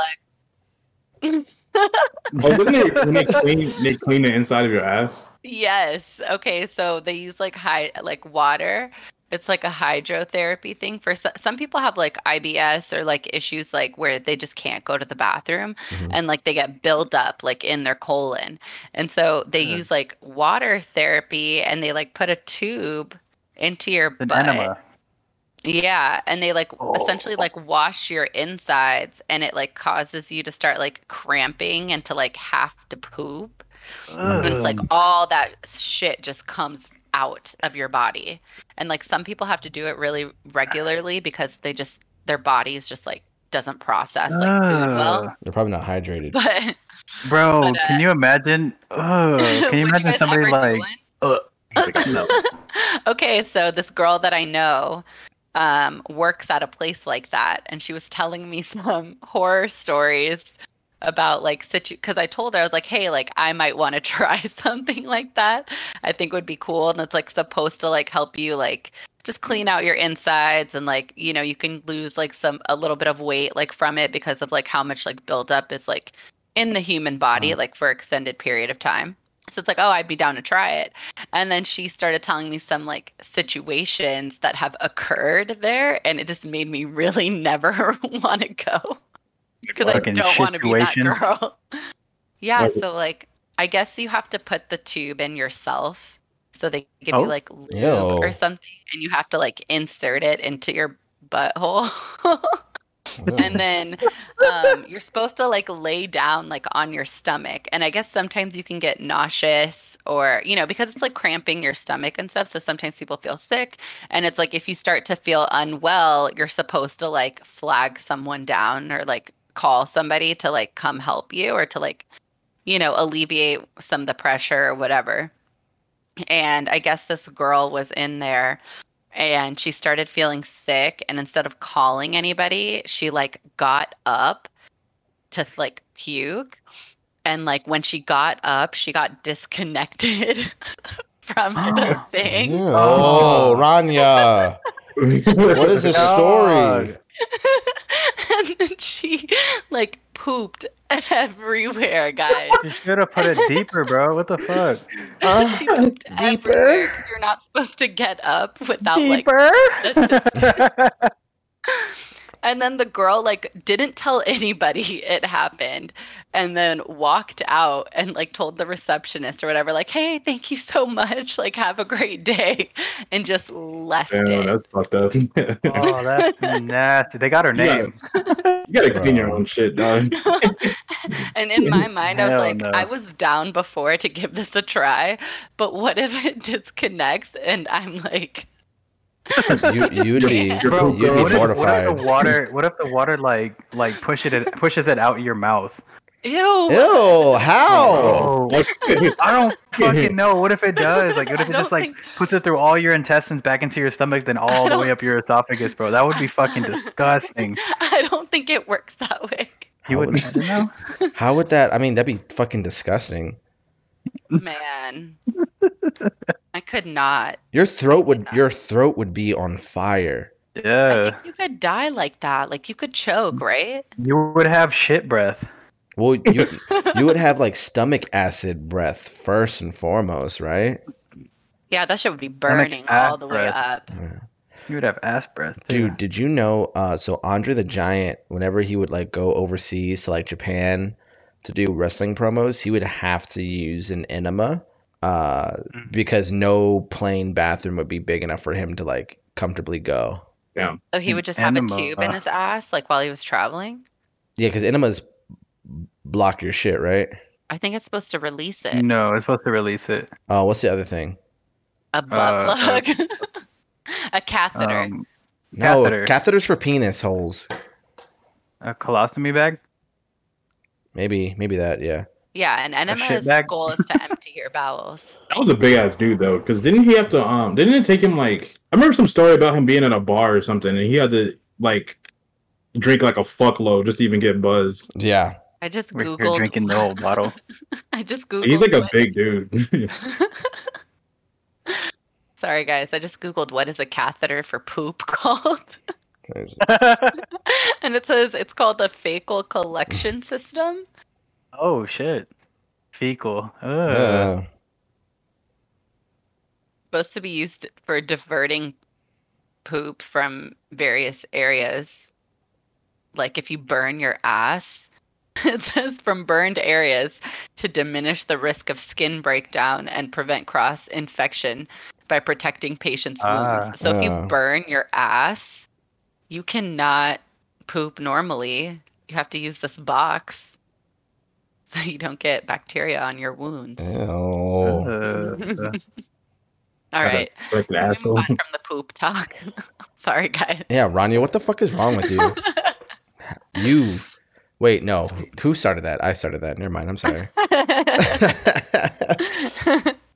oh, wouldn't they, when they clean, they clean the inside of your ass? Yes. Okay. So they use like high like water. It's like a hydrotherapy thing for so- some people have like IBS or like issues like where they just can't go to the bathroom Mhm. and like they get built up like in their colon. And so they Yeah. use like water therapy and they like put a tube into your An butt. enema. Yeah, and they like essentially Oh. like wash your insides and it like causes you to start like cramping and to like have to poop. And it's like all that shit just comes out of your body. And like some people have to do it really regularly because they just their bodies just like doesn't process like food well. They're probably not hydrated But Bro, But, uh, can you imagine? Ugh, can you imagine guys somebody ever do like? No. okay, so this girl that I know um, works at a place like that, and she was telling me some horror stories about like situ because I told her I was like, hey, like I might want to try something like that. I think would be cool, and it's like supposed to like help you like just clean out your insides and like you know you can lose like some a little bit of weight like from it because of like how much like buildup is like in the human body mm-hmm. like for extended period of time. So it's like, oh, I'd be down to try it. And then she started telling me some like situations that have occurred there, and it just made me really never want to go because I don't want to be that girl. yeah, so like I guess you have to put the tube in yourself. So they give Oh. you like lube Ew. or something, and you have to like insert it into your butthole. and then um, you're supposed to like lay down like on your stomach and i guess sometimes you can get nauseous or you know because it's like cramping your stomach and stuff so sometimes people feel sick and it's like if you start to feel unwell you're supposed to like flag someone down or like call somebody to like come help you or to like you know alleviate some of the pressure or whatever. And i guess this girl was in there and she started feeling sick and instead of calling anybody she like got up to like puke. And like when she got up she got disconnected from the thing. Ew. oh. Ranya. What is this story? Dog. and then she like pooped everywhere guys You should have put it deeper, bro. What the fuck? Uh, she pooped deeper? everywhere because you're not supposed to get up without like deeper. assistance. And then the girl like didn't tell anybody it happened and then walked out and like told the receptionist or whatever like, "Hey, thank you so much. Like have a great day." And just left Damn, it. that's fucked up. you Oh, that's nasty. They got her Yeah. you gotta clean your own shit, dog. and in my mind, I was Hell like, no. I was down before to give this a try, but what if it disconnects and I'm like, You, you'd be. Bro, you'd be what, if, what if the water? What if the water like like pushes it pushes it out your mouth? ew. Ew, how? Oh, I don't fucking know. What if it does? Like, what if it just like think- puts it through all your intestines back into your stomach, then all the way up your esophagus, bro? That would be fucking disgusting. I don't think it works that way. You wouldn't would, know? how would that? I mean, that'd be fucking disgusting. Man. I could not. Your throat would, Yeah. your throat would be on fire. I Yeah, think you could die like that. Like you could choke, right? you would have shit breath. Well, you, you would have like stomach acid breath first and foremost, right? Yeah, that shit would be burning ass all the way breath. up. You would have ass breath. Too. Dude, did you know? Uh, so Andre the Giant, whenever he would like go overseas to like Japan to do wrestling promos, he would have to use an enema, uh, Mhm. because no plain bathroom would be big enough for him to like comfortably go. Yeah. So he would just have a enema. tube in his ass, like while he was traveling. Yeah, because enemas block your shit, right? I think it's supposed to release it. No, it's supposed to release it. Oh, what's the other thing? A butt Uh, plug. a catheter. Um, No, Catheter. catheters for penis holes. a colostomy bag. Maybe, maybe that. Yeah. Yeah, and enema's goal is to empty your bowels. That was a big ass dude though, because didn't he have to? Um, didn't it take him like? I remember some story about him being in a bar or something, and he had to like drink like a fuckload just to even get buzzed. Yeah. I just We're, you're googled. drinking the whole bottle. I just googled. He's like a what- big dude. Sorry, guys. I just googled what is a catheter for poop called, and it says it's called the fecal collection system. Oh shit. Fecal. Ugh. Uh, supposed to be used for diverting poop from various areas. Like if you burn your ass, it says from burned areas to diminish the risk of skin breakdown and prevent cross infection by protecting patients' Ah. wounds. So if you Ah. burn your ass, you cannot poop normally. You have to use this box so you don't get bacteria on your wounds. ew. Uh, All right. like an asshole. from the poop talk. Sorry, guys. Yeah, Ranya, what the fuck is wrong with you? You. Wait, no. Who started that? I started that. Never mind. I'm sorry.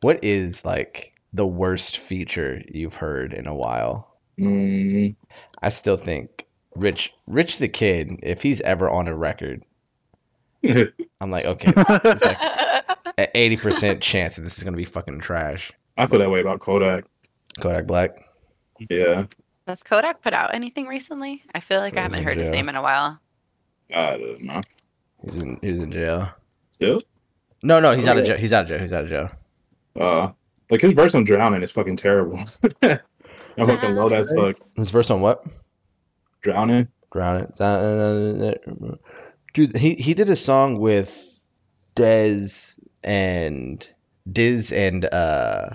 what is like the worst feature you've heard in a while? Mm, I still think Rich Rich the Kid, if he's ever on a record, I'm like, okay, it's like an 80% chance that this is gonna be fucking trash. I feel that way about Kodak. Kodak Black. Yeah, Has Kodak put out anything recently? I feel like I haven't in heard his name in a while. I don't know. He's in he's in jail. Still, No, no, he's out of jail. He's out of jail. He's out of jail. uh, like his verse on "Drowning" is fucking terrible. I fucking love that suck. His verse on what? "Drowning." Drown it. Dude, he he did a song with Dez and Diz and uh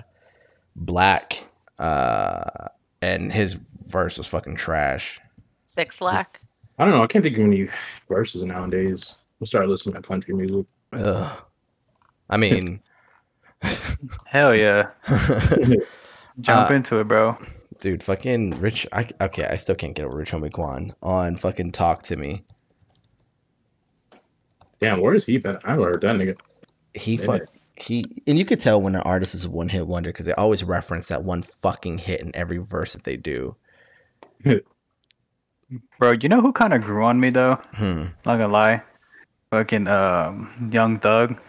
Black uh and his verse was fucking trash. Six Lack. I don't know. I can't think of any verses nowadays. We'll start listening to country music. Ugh. I mean Hell yeah. Jump Uh, into it, bro. dude, fucking Rich I okay, I still can't get over Rich Homie Quan on fucking Talk to Me. Damn, where is he been? I haven't heard that nigga. He Did fuck he and you could tell when an artist is a one hit wonder because they always reference that one fucking hit in every verse that they do. Bro, you know who kind of grew on me though? Hmm. Not gonna lie. Fucking um, Young Thug.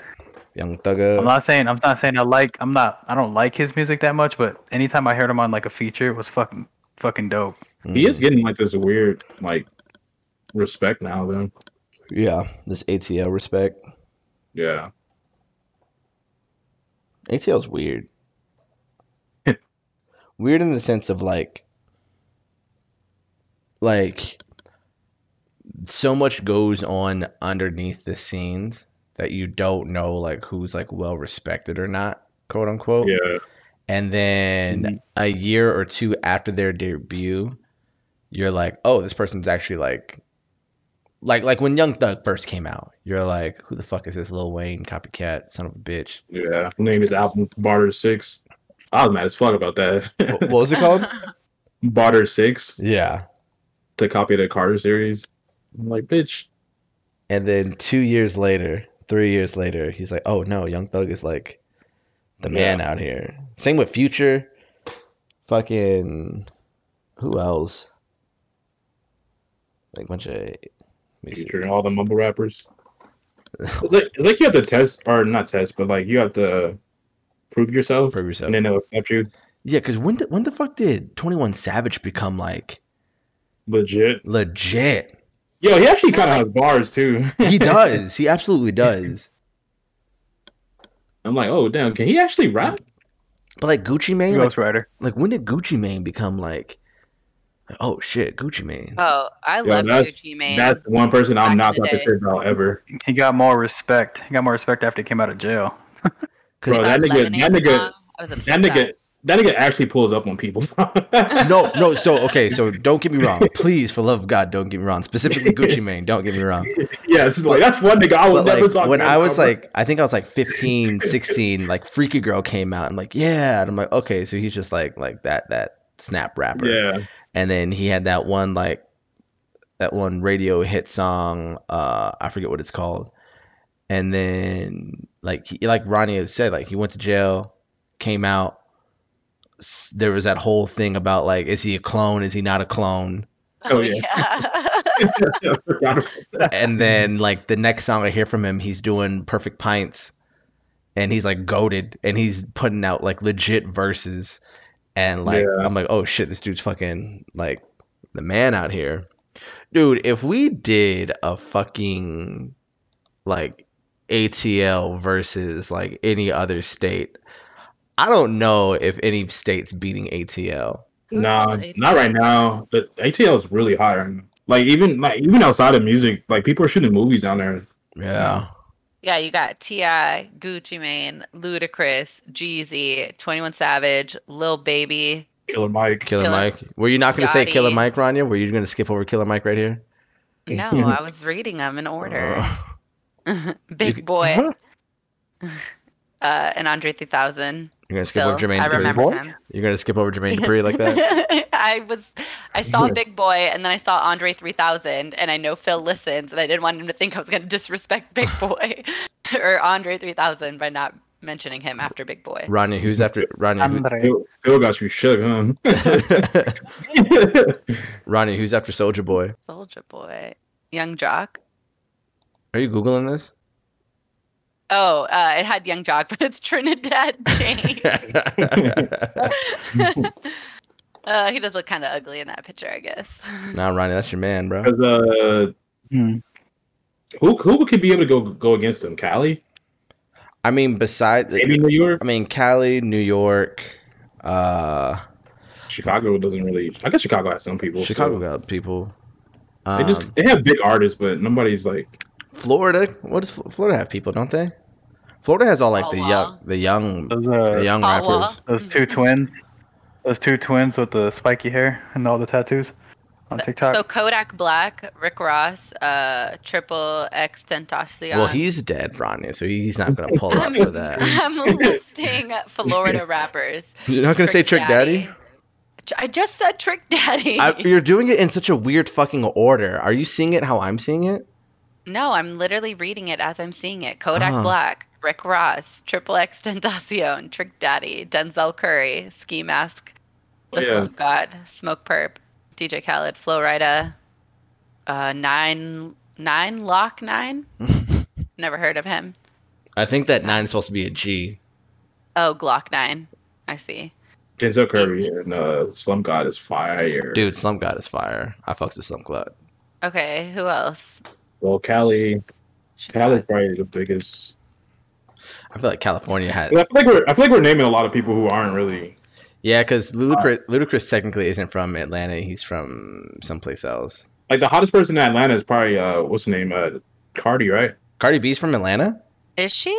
Young I'm not saying I'm not saying I like I'm not I don't like his music that much, but anytime I heard him on like a feature, it was fucking fucking dope. He is getting like this weird like respect now. Then Yeah, this ATL respect. yeah, ATL's weird. weird in the sense of like, like, so much goes on underneath the scenes that you don't know like who's like well respected or not, quote unquote. Yeah. And then Mhm. a year or two after their debut, you're like, oh, this person's actually like, like like when Young Thug first came out, you're like, who the fuck is this Lil Wayne copycat son of a bitch? Yeah. Named his album Barter Six. I was mad as fuck about that. what was it called? Barter Six yeah. to copy the Carter series. I'm like, bitch. And then two years later, three years later, he's like, oh no, Young Thug is like the man Yeah. out here. Same with Future. Fucking who else? Like bunch of let me see. Featuring all the mumble rappers. It's like it's like you have to test or not test, but like you have to prove yourself, Prove yourself. and then they'll accept you. Yeah, because when the, when the fuck did Twenty One Savage become like Legit. legit? Yo, he actually kind of has bars too. He does. he absolutely does. I'm like, oh damn, can he actually rap? But like Gucci Mane, like, Rider. like when did Gucci Mane become like, like, oh shit, Gucci Mane? Oh, I Yo, love Gucci Mane. That's one person Back I'm in not the about to day. say about ever. He got more respect. He got more respect after he came out of jail. Bro, that That nigga- that nigga- song, I was that nigga- That nigga actually pulls up on people. no, no. So okay, so don't get me wrong. Please, for love of God, don't get me wrong. Specifically, Gucci Mane. Don't get me wrong. yes, it's like that's one nigga I will But never like talk. when to I was about, like, I think I was like 15, 16, like Freaky Girl came out. I'm like, yeah, and I'm like, okay, so he's just like like that that snap rapper. yeah, And then he had that one like that one radio hit song. Uh, I forget what it's called. And then like he, like Ronnie had said, like he went to jail, came out. There was that whole thing about like, is he a clone? Is he not a clone? Oh, yeah. yeah. I forgot about that. and then like the next song I hear from him, he's doing Perfect Pints, and he's like goaded, and he's putting out like legit verses, and like Yeah. I'm like, oh shit, this dude's fucking like the man out here, dude. If we did a fucking like ATL versus like any other state, I don't know if any state's beating ATL. Nah, ATL. not right now. But ATL is really high. Like even like even outside of music, like people are shooting movies down there. Yeah. Yeah, you got T.I., Gucci Mane, Ludacris, Jeezy, 21 Savage, Lil Baby. Killer Mike. Killer, Killer- Mike. Were you not going to say Killer Mike, Ranya? Were you going to skip over Killer Mike right here? No, I was reading them in order. Uh, Big You- Boy. Uh, and Andre 3000. You're going to skip Phil, over Jermaine I Dupri? remember Boy? him. You're going to skip over Jermaine Dupri like that? I was, I saw Big Boi and then I saw Andre 3000 and I know Phil listens and I didn't want him to think I was going to disrespect Big Boy or Andre 3000 by not mentioning him after Big Boi. Ronnie, who's after Ronnie? Who, Andre. Phil, Phil got you shook, huh? Ranya, who's after Soulja Boy? Soulja Boy. Yung Joc. Are you googling this? Oh, uh, it had Yung Joc, but it's Trinidad James. uh, he does look kind of ugly in that picture, I guess. nah, Ronnie, that's your man, bro. uh, Hmm. who who could be able to go go against him? Cali, I mean, besides, maybe New York, I mean, Cali, New York, uh, Chicago doesn't really. I guess Chicago has some people. Chicago so. got people. They Um, just they have big artists, but nobody's like. Florida. What does Florida have people? Don't they? Florida has all like the Wawa. young, the young, Those the uh, young Wawa. rappers. those two twins, those two twins with the spiky hair and all the tattoos on TikTok. So Kodak Black, Rick Ross, uh, Triple X Tentacion. Well, he's dead, Ranya, so he's not gonna pull up for that. I'm listing Florida rappers. You're not gonna say Trick Daddy? I just said Trick Daddy. I, you're doing it in such a weird fucking order. Are you seeing it how I'm seeing it? No, I'm literally reading it as I'm seeing it. Kodak Ah. Black, Rick Ross, Triple X Tentacion, Trick Daddy, Denzel Curry, Ski Mask, The Oh, yeah. Slump God, Smokepurpp, DJ Khaled, Flo Rida, uh, Nine Nine Lock Nine. Never heard of him. I think that nine is supposed to be a G. Oh, Glock Nine. I see. Denzel Curry and uh, Slump God is fire. Dude, Slump God is fire. I fucks with Slump God. Okay, who else? Well, Cali, Cali's probably the biggest. I feel like California had. I feel like we're I feel like we're naming a lot of people who aren't really. Yeah, because Ludacris, Ludacris technically isn't from Atlanta. He's from someplace else. Like the hottest person in Atlanta is probably uh what's the name? Uh Cardi, right? Cardi B's from Atlanta? Is she?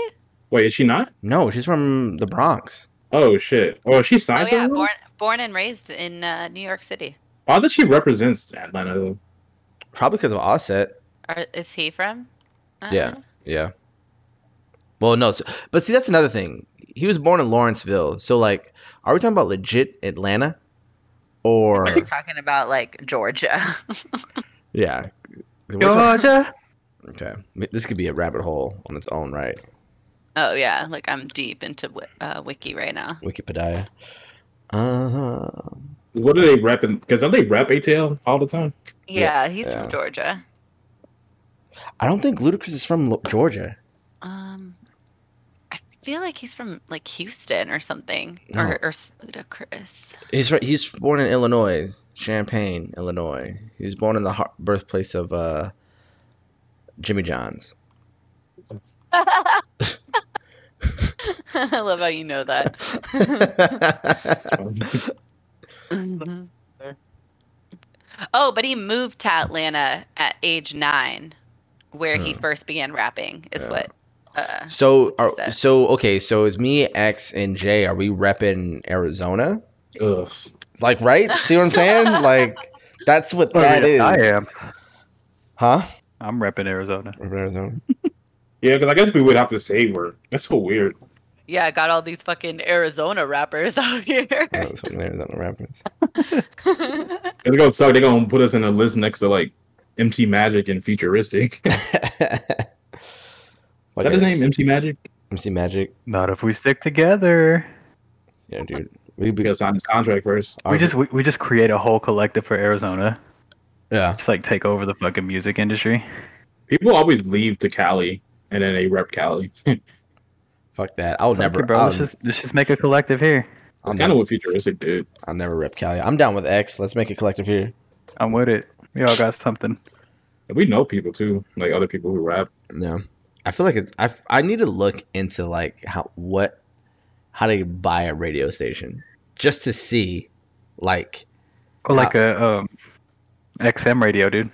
Wait, is she not? No, she's from the Bronx. Oh shit. Oh, she's signed. Oh yeah, born born and raised in uh, New York City. Why does she represents Atlanta though? Probably because of Offset. Or is he from? Yeah. Yeah. Well, no, so, but see, that's another thing. He was born in Lawrenceville, so like, are we talking about legit Atlanta, or We're just talking about like Georgia. yeah? Georgia. Okay, this could be a rabbit hole on its own right. oh yeah, like I'm deep into uh, wiki right now. Wikipedia. Uh, What do they rep? Because don't they rep ATL all the time? Yeah, he's yeah. from Georgia. I don't think Ludacris is from Georgia. Um, I feel like he's from like Houston or something, No. or or Ludacris. He's right. He's born in Illinois, Champaign, Illinois. He was born in the heart, birthplace of uh, Jimmy John's. I love how you know that. Mm-hmm. oh, but he moved to Atlanta at age nine, where he first began rapping. Is Yeah. what. Uh, so, are, Set. so okay. So is me, X, and Jay? Are we repping Arizona? Ugh. Like, right? See what I'm saying? like, that's what that is, I am. huh? I'm repping Arizona. Repping Arizona. Yeah, because I guess we would have to say we're. That's so weird. yeah, i got all these fucking Arizona rappers out here. That's what Arizona rappers. It's gonna suck. They're gonna put us in a list next to like MC Magic and Futuristic. Is that his name? MC Magic? MC Magic. Not if we stick together. Yeah, dude. We We be, gotta sign his contract first. We just we, we just create a whole collective for Arizona. yeah. Just like take over the fucking music industry. People always leave to Cali and then they rep Cali. Fuck that. I'll Fuck never. it, bro. I'll, Let's um, just let's just make a collective here. I'm kind of what Futuristic did. I'll never rep Cali. I'm down with X. Let's make a collective here. I'm with it. We all got something. And we know people too, like other people who rap. Yeah. I feel like it's. I. I need to look into like how what, how to buy a radio station, just to see, like, Or like a um, XM radio, dude.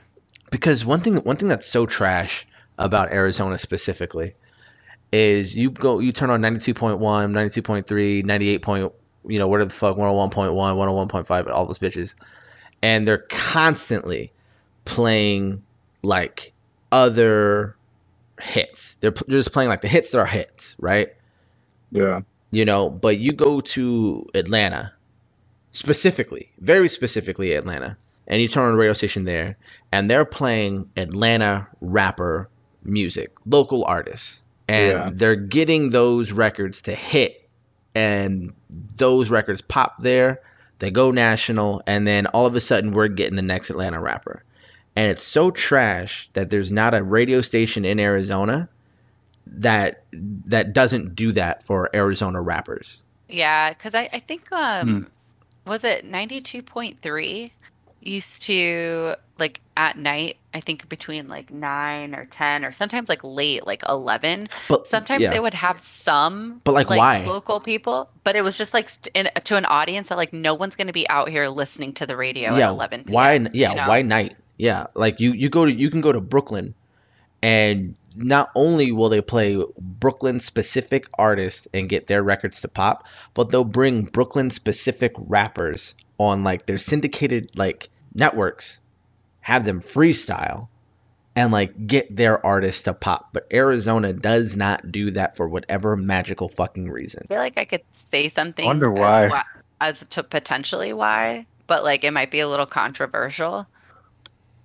because one thing one thing that's so trash about Arizona specifically is you go you turn on 92.1, 92.3, 98. Point, you know, where the fuck 101.1, 101.5 all those bitches and they're constantly playing like other hits. They're, they're just playing like the hits that are hits, right? Yeah. you know but you go to atlanta specifically very specifically atlanta and you turn on the radio station there and they're playing atlanta rapper music local artists and Yeah. they're getting those records to hit and those records pop there they go national and then all of a sudden we're getting the next atlanta rapper and it's so trash that there's not a radio station in arizona that that doesn't do that for Arizona rappers. Yeah, because I, I think um Hmm. was it ninety two point three used to like at night, I think between like nine or ten or sometimes like late, like eleven. But Sometimes yeah. they would have some But, like, why? local people, but it was just like in, to an audience that like no one's gonna be out here listening to the radio yeah, at eleven. PM, why? Yeah, you know? why night? Yeah, like you you go to you can go to Brooklyn, and not only will they play Brooklyn specific artists and get their records to pop, but they'll bring Brooklyn specific rappers on like their syndicated like networks, have them freestyle, and like get their artists to pop. But Arizona does not do that for whatever magical fucking reason. I feel like I could say something. I Wonder as why. why- As to potentially why, but like it might be a little controversial.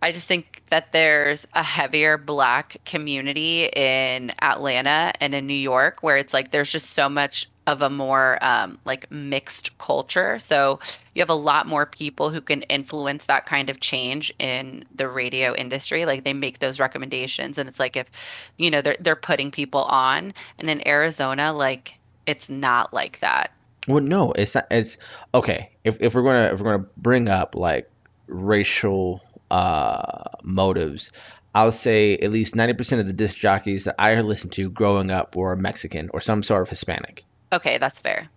I just think that there's a heavier black community in Atlanta and in New York where it's like there's just so much of a more um, like mixed culture. So you have a lot more people who can influence that kind of change in the radio industry. Like they make those recommendations, and it's like if you know they're they're putting people on, and in Arizona, like it's not like that. Well, no, it's not. It's okay. If if we're gonna if we're gonna bring up like racial uh motives, I'll say at least ninety percent of the disc jockeys that I listened to growing up were Mexican or some sort of Hispanic, Okay, that's fair.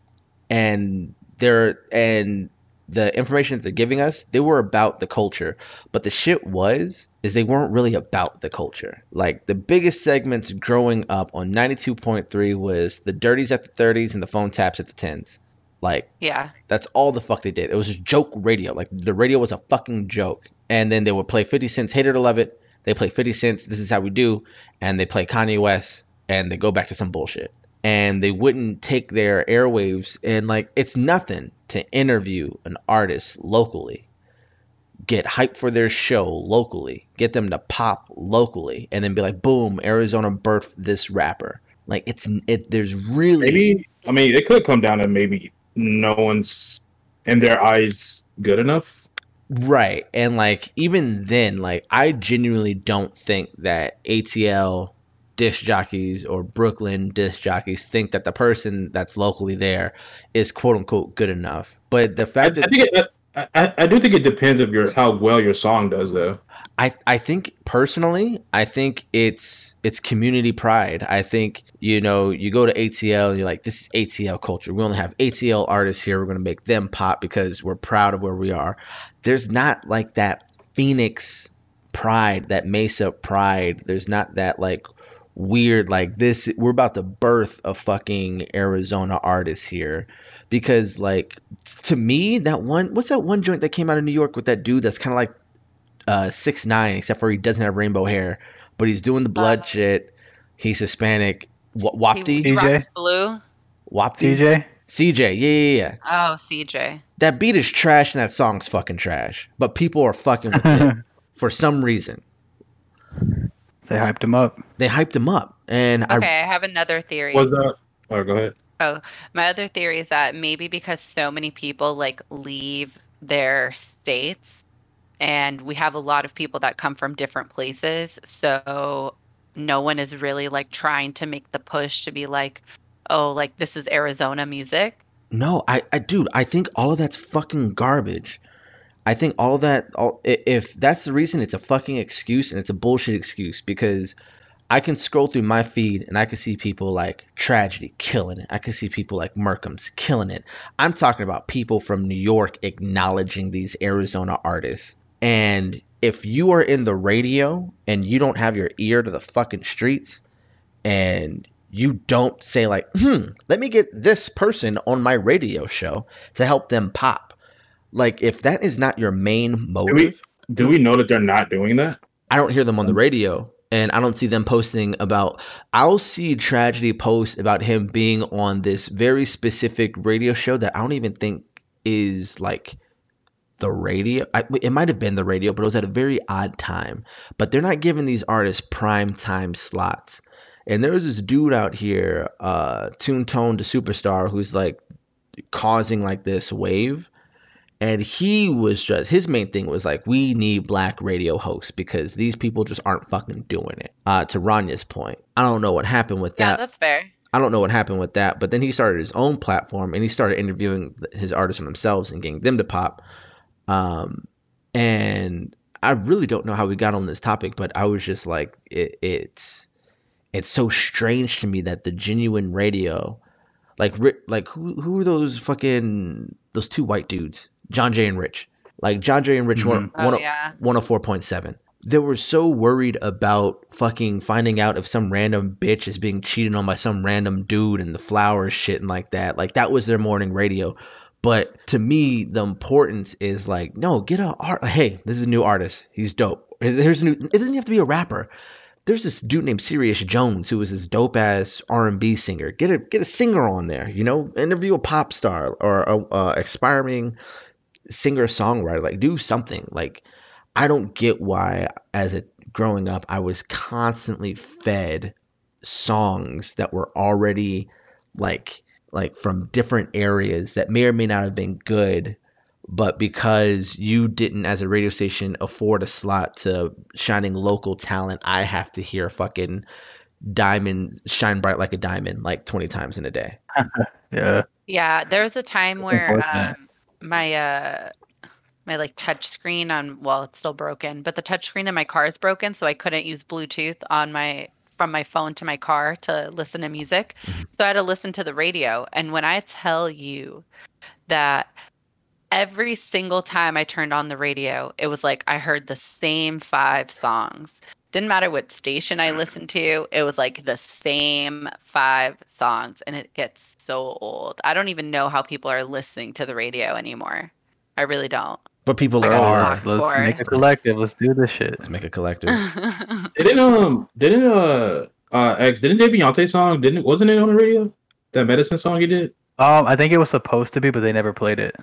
and they're and the information that they're giving us, they were about the culture. But the shit was is they weren't really about the culture. Like the biggest segments growing up on 92.3 was the dirties at the 30s and the phone taps at the 10s. Like Yeah. that's all the fuck they did. It was just joke radio. Like the radio was a fucking joke. And then they would play 50 Cent's Hate It or Love It. They play 50 Cent's This Is How We Do. And they play Kanye West. And they go back to some bullshit. And they wouldn't take their airwaves. And like, it's nothing to interview an artist locally, get hype for their show locally, get them to pop locally, and then be like, boom, Arizona birthed this rapper. Like, it's, it, there's really. Maybe I mean it could come down to maybe no one's in their eyes good enough. Right. And like even then, like I genuinely don't think that ATL disc jockeys or Brooklyn disc jockeys think that the person that's locally there is quote unquote good enough. But the I, fact I that think it, I, I, I do think it depends of your how well your song does though. I, I think personally, I think it's it's community pride. I think you know you go to ATL and you're like, this is ATL culture. We only have ATL artists here. We're gonna make them pop because we're proud of where we are. There's not like that Phoenix pride, that Mesa pride. There's not that like weird like this. We're about to birth a fucking Arizona artist here. Because like to me, that one what's that one joint that came out of New York with that dude that's kind of like uh six nine, except for he doesn't have rainbow hair, but he's doing the blood Uh, shit. He's Hispanic. W- He, Whoopty, he CJ? blue. Whoopty, CJ. CJ. Yeah, yeah, yeah. Oh, CJ. That beat is trash, and that song's fucking trash. But people are fucking with it for some reason. They hyped him up. They hyped him up, and I Okay, I have another theory. Was that? Oh, go ahead. Oh, my other theory is that maybe because so many people like leave their states and we have a lot of people that come from different places, so no one is really like trying to make the push to be like, "Oh, like this is Arizona music." No, I, I, dude, I think all of that's fucking garbage. I think all that, all, if that's the reason, it's a fucking excuse and it's a bullshit excuse because I can scroll through my feed and I can see people like Tragedy killing it. I can see people like Merkham's killing it. I'm talking about people from New York acknowledging these Arizona artists. And if you are in the radio and you don't have your ear to the fucking streets and you don't say like, hmm, let me get this person on my radio show to help them pop. Like if that is not your main motive, Do we know that they're not doing that? I don't hear them on the radio and I don't see them posting about I'll see tragedy post about him being on this very specific radio show that I don't even think is like the radio. I, it might have been the radio, but it was at a very odd time. But they're not giving these artists prime time slots. And there was this dude out here, uh, Tune Tone to Superstar, who's like causing like this wave. And he was just his main thing was like, we need black radio hosts because these people just aren't fucking doing it. Uh, to Ranya's point, I don't know what happened with Yeah, that. Yeah, that's fair. I don't know what happened with that, but then he started his own platform and he started interviewing his artists themselves and getting them to pop. Um, and I really don't know how we got on this topic, but I was just like, it, it's it's so strange to me that the genuine radio, like like who who are those fucking those two white dudes, John Jay and Rich, like John Jay and Rich mm-hmm. one Oh one yeah. 104.7. They were so worried about fucking finding out if some random bitch is being cheated on by some random dude and the flowers shit and like that. Like that was their morning radio. But to me, the importance is like, no, get a art. Hey, this is a new artist. He's dope. Here's here's a new. It doesn't have to be a rapper. There's this dude named Sirius Jones who was this dope ass R and B singer. Get a get a singer on there. You know, interview a pop star or a, uh, a aspiring singer songwriter. Like do something. Like I don't get why, as a growing up, I was constantly fed songs that were already like like from different areas that may or may not have been good, but because you didn't, as a radio station, afford a slot to shining local talent, I have to hear fucking diamond shine bright like a diamond like 20 times in a day. Yeah. Yeah, there was a time where um, my uh my like touch screen on well, it's still broken, but the touch screen in my car is broken, so I couldn't use Bluetooth on my from my phone to my car to listen to music. Mm-hmm. So I had to listen to the radio. And when I tell you that every single time I turned on the radio, it was like I heard the same five songs. Didn't matter what station I listened to, it was like the same five songs. And it gets so old. I don't even know how people are listening to the radio anymore. I really don't. But people I Bro, got a are. box let's, let's make a collective. Let's do this shit. Let's make a collective. Didn't um didn't uh uh X didn't they Beyonce song didn't wasn't it on the radio that medicine song he did? Um, I think it was supposed to be, but they never played it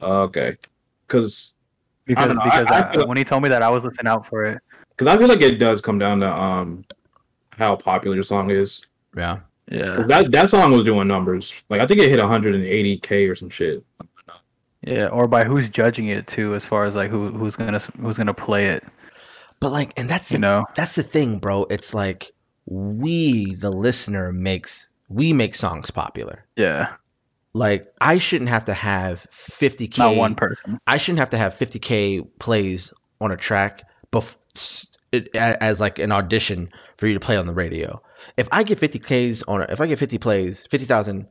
Oh, okay, because because know, I- because I I- feel- when he told me that, I was listening out for it. Because I feel like it does come down to um how popular the song is. yeah. 'Cause Yeah, That that song was doing numbers. Like I think it hit 180k or some shit. yeah, or by who's judging it too, as far as like who who's gonna who's gonna play it. But like, and that's You the, know, that's the thing, bro. It's like we, the listener, makes we make songs popular. yeah, Like I shouldn't have to have 50k. not one person. I shouldn't have to have 50k plays on a track bef- it, as like an audition for you to play on the radio. If I get 50k's on, a, if I get 50 plays, 50,000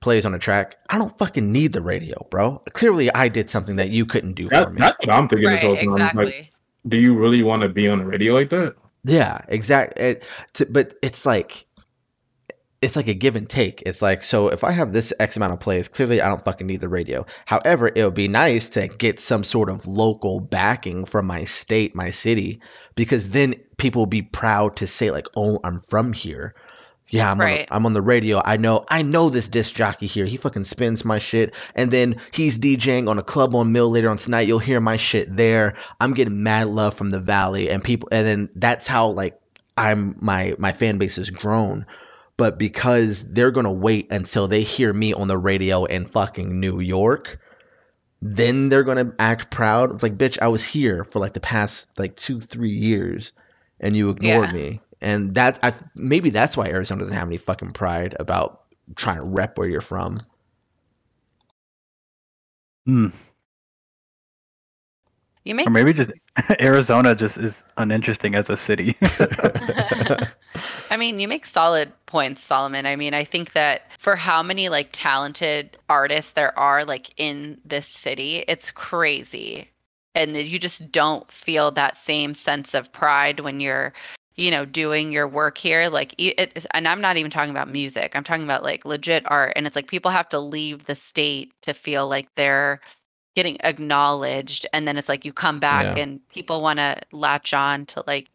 plays on a track, I don't fucking need the radio, bro. Clearly, I did something that you couldn't do for me. that's what I'm thinking this right, whole time. exactly. Like, do you really want to be on the radio like that? Yeah, exactly. It, t- but it's like it's like a give and take. It's like so if I have this X amount of plays, clearly I don't fucking need the radio. However, it would be nice to get some sort of local backing from my state, my city, because then people will be proud to say like, "Oh, I'm from here." Yeah, I'm, on the, I'm on the radio. I know I know this disc jockey here. He fucking spins my shit. And then he's DJing on a club on Mill later on tonight. You'll hear my shit there. I'm getting mad love from the valley and people and then that's how like I'm my my fan base has grown. But because they're gonna wait until they hear me on the radio in fucking New York, then they're gonna act proud. It's like, bitch, I was here for like the past like two, three years, and you ignored Yeah. me. And that I maybe that's why Arizona doesn't have any fucking pride about trying to rep where you're from. Hmm. You make Or maybe just Arizona just is uninteresting as a city. I mean, you make solid points, Solomon. I mean, I think that for how many like talented artists there are like in this city, it's crazy. And you just don't feel that same sense of pride when you're, you know, doing your work here. Like, it, and I'm not even talking about music. I'm talking about like legit art. And it's like people have to leave the state to feel like they're getting acknowledged. And then it's like you come back Yeah. and people want to latch on to like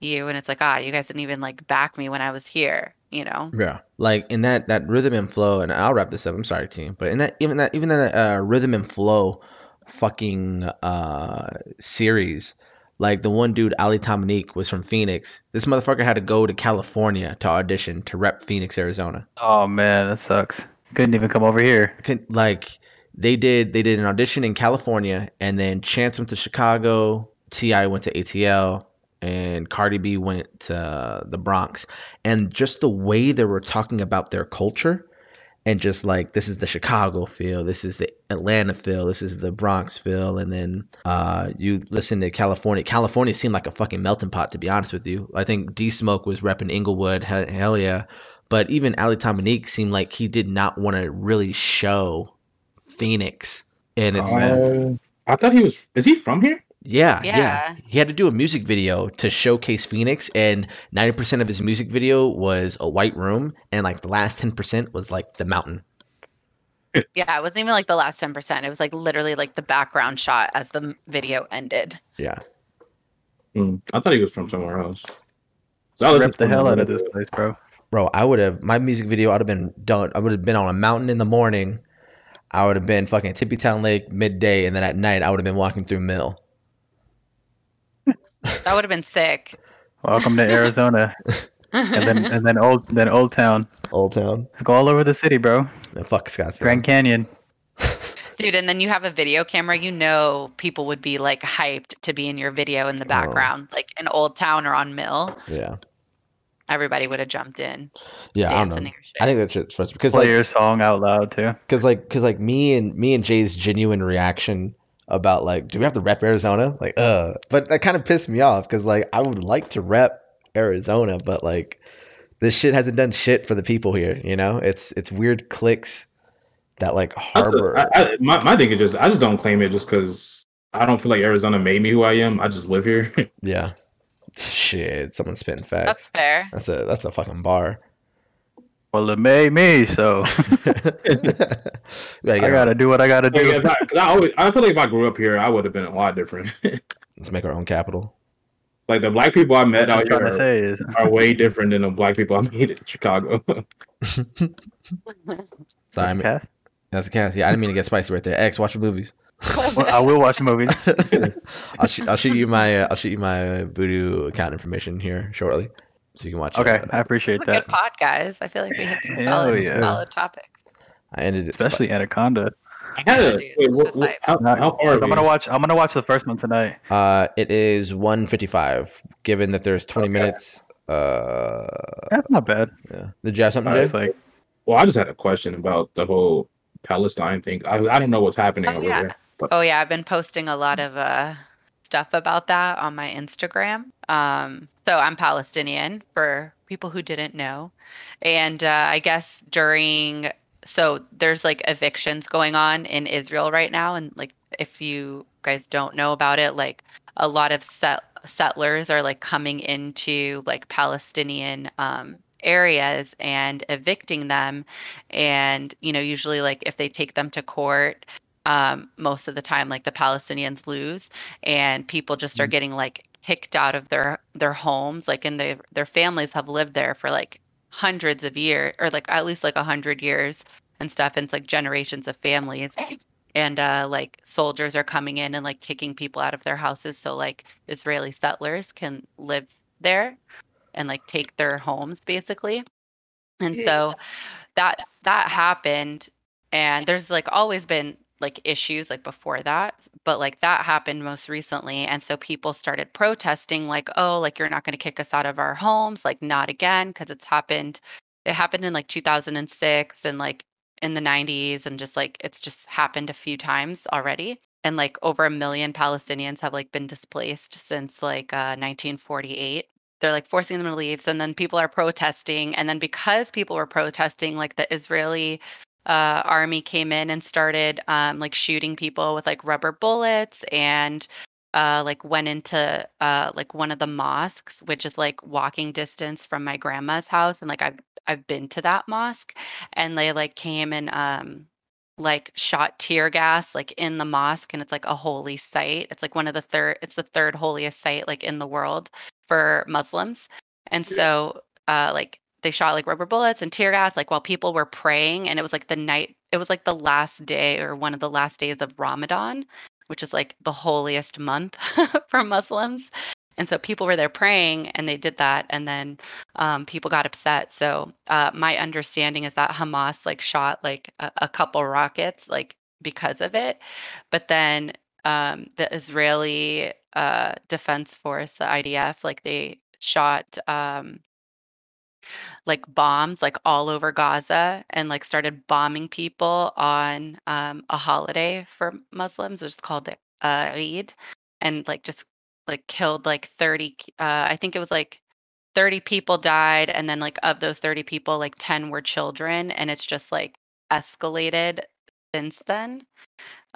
you and it's like ah you guys didn't even like back me when i was here you know Yeah, like in that that rhythm and flow, and I'll wrap this up. I'm sorry, team, but in that even that even that uh, rhythm and flow, fucking uh series, like the one dude Ali Dominique was from Phoenix. This motherfucker had to go to California to audition to rep Phoenix, Arizona. oh man, that sucks. Couldn't even come over here. Can, like they did they did an audition in California, and then Chance went to Chicago, T.I. went to ATL, and Cardi B went to the Bronx, and just the way they were talking about their culture, and just like this is the Chicago feel, this is the Atlanta feel, this is the Bronx feel, and then uh, you listen to California. California seemed like a fucking melting pot, to be honest with you. I think D Smoke was repping Inglewood, he- hell yeah. But even Ali Dominique seemed like he did not want to really show Phoenix. And it's like, Uh, I thought he was. Is he from here? yeah, yeah, Yeah. He had to do a music video to showcase Phoenix, and 90% of his music video was a white room, and like the last 10% was like the mountain. yeah it wasn't even like the last 10% it was like literally like the background shot as the video ended Yeah. Hmm, I thought he was from somewhere else. So I listened Rip the hell out of this place, bro. Bro, I would have, my music video, I would have been done. I would have been on a mountain in the morning. I would have been fucking Tempe Town Lake midday, and then at night, I would have been walking through Mill. that would have been sick Welcome to Arizona, and then and then old then Old Town. Old Town. Go all over the city, bro. And fuck Scottsdale. Grand Canyon. dude and then you have a video camera you know people would be like hyped to be in your video in the oh. background like in old town or on mill Yeah. Everybody would have jumped in Yeah, I don't know. to your shit. I think that's shit's first because Play like your song out loud too. because like because like me and me and Jay's genuine reaction about like do we have to rep Arizona like uh but that kind of pissed me off because like I would like to rep Arizona but like this shit hasn't done shit for the people here you know it's it's weird clicks that like That's harbor. a- I, I, my, my thing is just I just don't claim it just because I don't feel like Arizona made me who I am. I just live here. yeah. Shit, someone's spitting facts. That's fair. That's a that's a fucking bar. Well, it made me, so Yeah, I gotta do what I gotta do. if I, 'cause I always I feel like if I grew up here, I would have been a lot different. Let's make our own capital. like the black people I met out here to are, say is, are way different than the black people I met in Chicago. Sorry, I mean, Cass? That's a cast. Yeah, I didn't mean to get spicy right there. X, watch the movies. Well, I will watch the movie. I'll shoot. I'll shoot you my. Uh, I'll shoot you my Vudu account information here shortly, so you can watch. Okay, I appreciate It's a that. good pod, guys. I feel like we hit some Hell solid, yeah. solid topics. I ended it. spi- Especially Anaconda. I had a, Dude, wait, what, just what, like- how, Not- how far? I'm gonna watch. I'm gonna watch the first one tonight. Uh, it is 155. Given that there's 20 Okay. minutes. Uh, That's not bad. yeah. Did you have something, Alright, Jay? It's like Well, I just had a question about the whole Palestine thing. I, I don't know what's happening Oh, over yeah. there. But Oh yeah, I've been posting a lot of uh stuff about that on my Instagram. Um, so I'm Palestinian for people who didn't know, and uh, I guess during so there's like evictions going on in Israel right now, and like if you guys don't know about it, like a lot of set- settlers are like coming into like Palestinian um, areas and evicting them, and you know usually like if they take them to court um, most of the time like the palestinians lose and people just are getting like kicked out of their their homes like and their their families have lived there for like hundreds of years or like at least like a hundred years and stuff and it's like generations of families. And uh like soldiers are coming in and like kicking people out of their houses so like israeli settlers can live there and like take their homes basically. And so that that happened and there's like always been like issues like before that but like that happened most recently and so people started protesting like oh like you're not going to kick us out of our homes like not again because it's happened it happened in like 2006 and like in the 90s and just like it's just happened a few times already and like over a million palestinians have like been displaced since like uh, 1948 they're like forcing them to leave and then people are protesting and then because people were protesting like the israeli uh, army came in and started um, like shooting people with like rubber bullets and uh, like went into uh, like one of the mosques which is like walking distance from my grandma's house and like i've i've been to that mosque and they like came and um like shot tear gas like in the mosque and it's like a holy site it's like one of the third it's the third holiest site like in the world for Muslims. And so uh like they shot like rubber bullets and tear gas like while people were praying and it was like the night it was like the last day or one of the last days of Ramadan, which is like the holiest month for Muslims. And so people were there praying and they did that and then um, people got upset. So uh, my understanding is that Hamas like shot like a, a couple rockets like because of it. But then um, the Israeli uh, Defense Force, the IDF, like they shot um, like bombs like all over Gaza and like started bombing people on um, a holiday for Muslims, which is called uh, Eid, and like just like killed like 30. Uh, I think it was like 30 people died, and then like of those 30 people, like 10 were children, and it's just like escalated since then.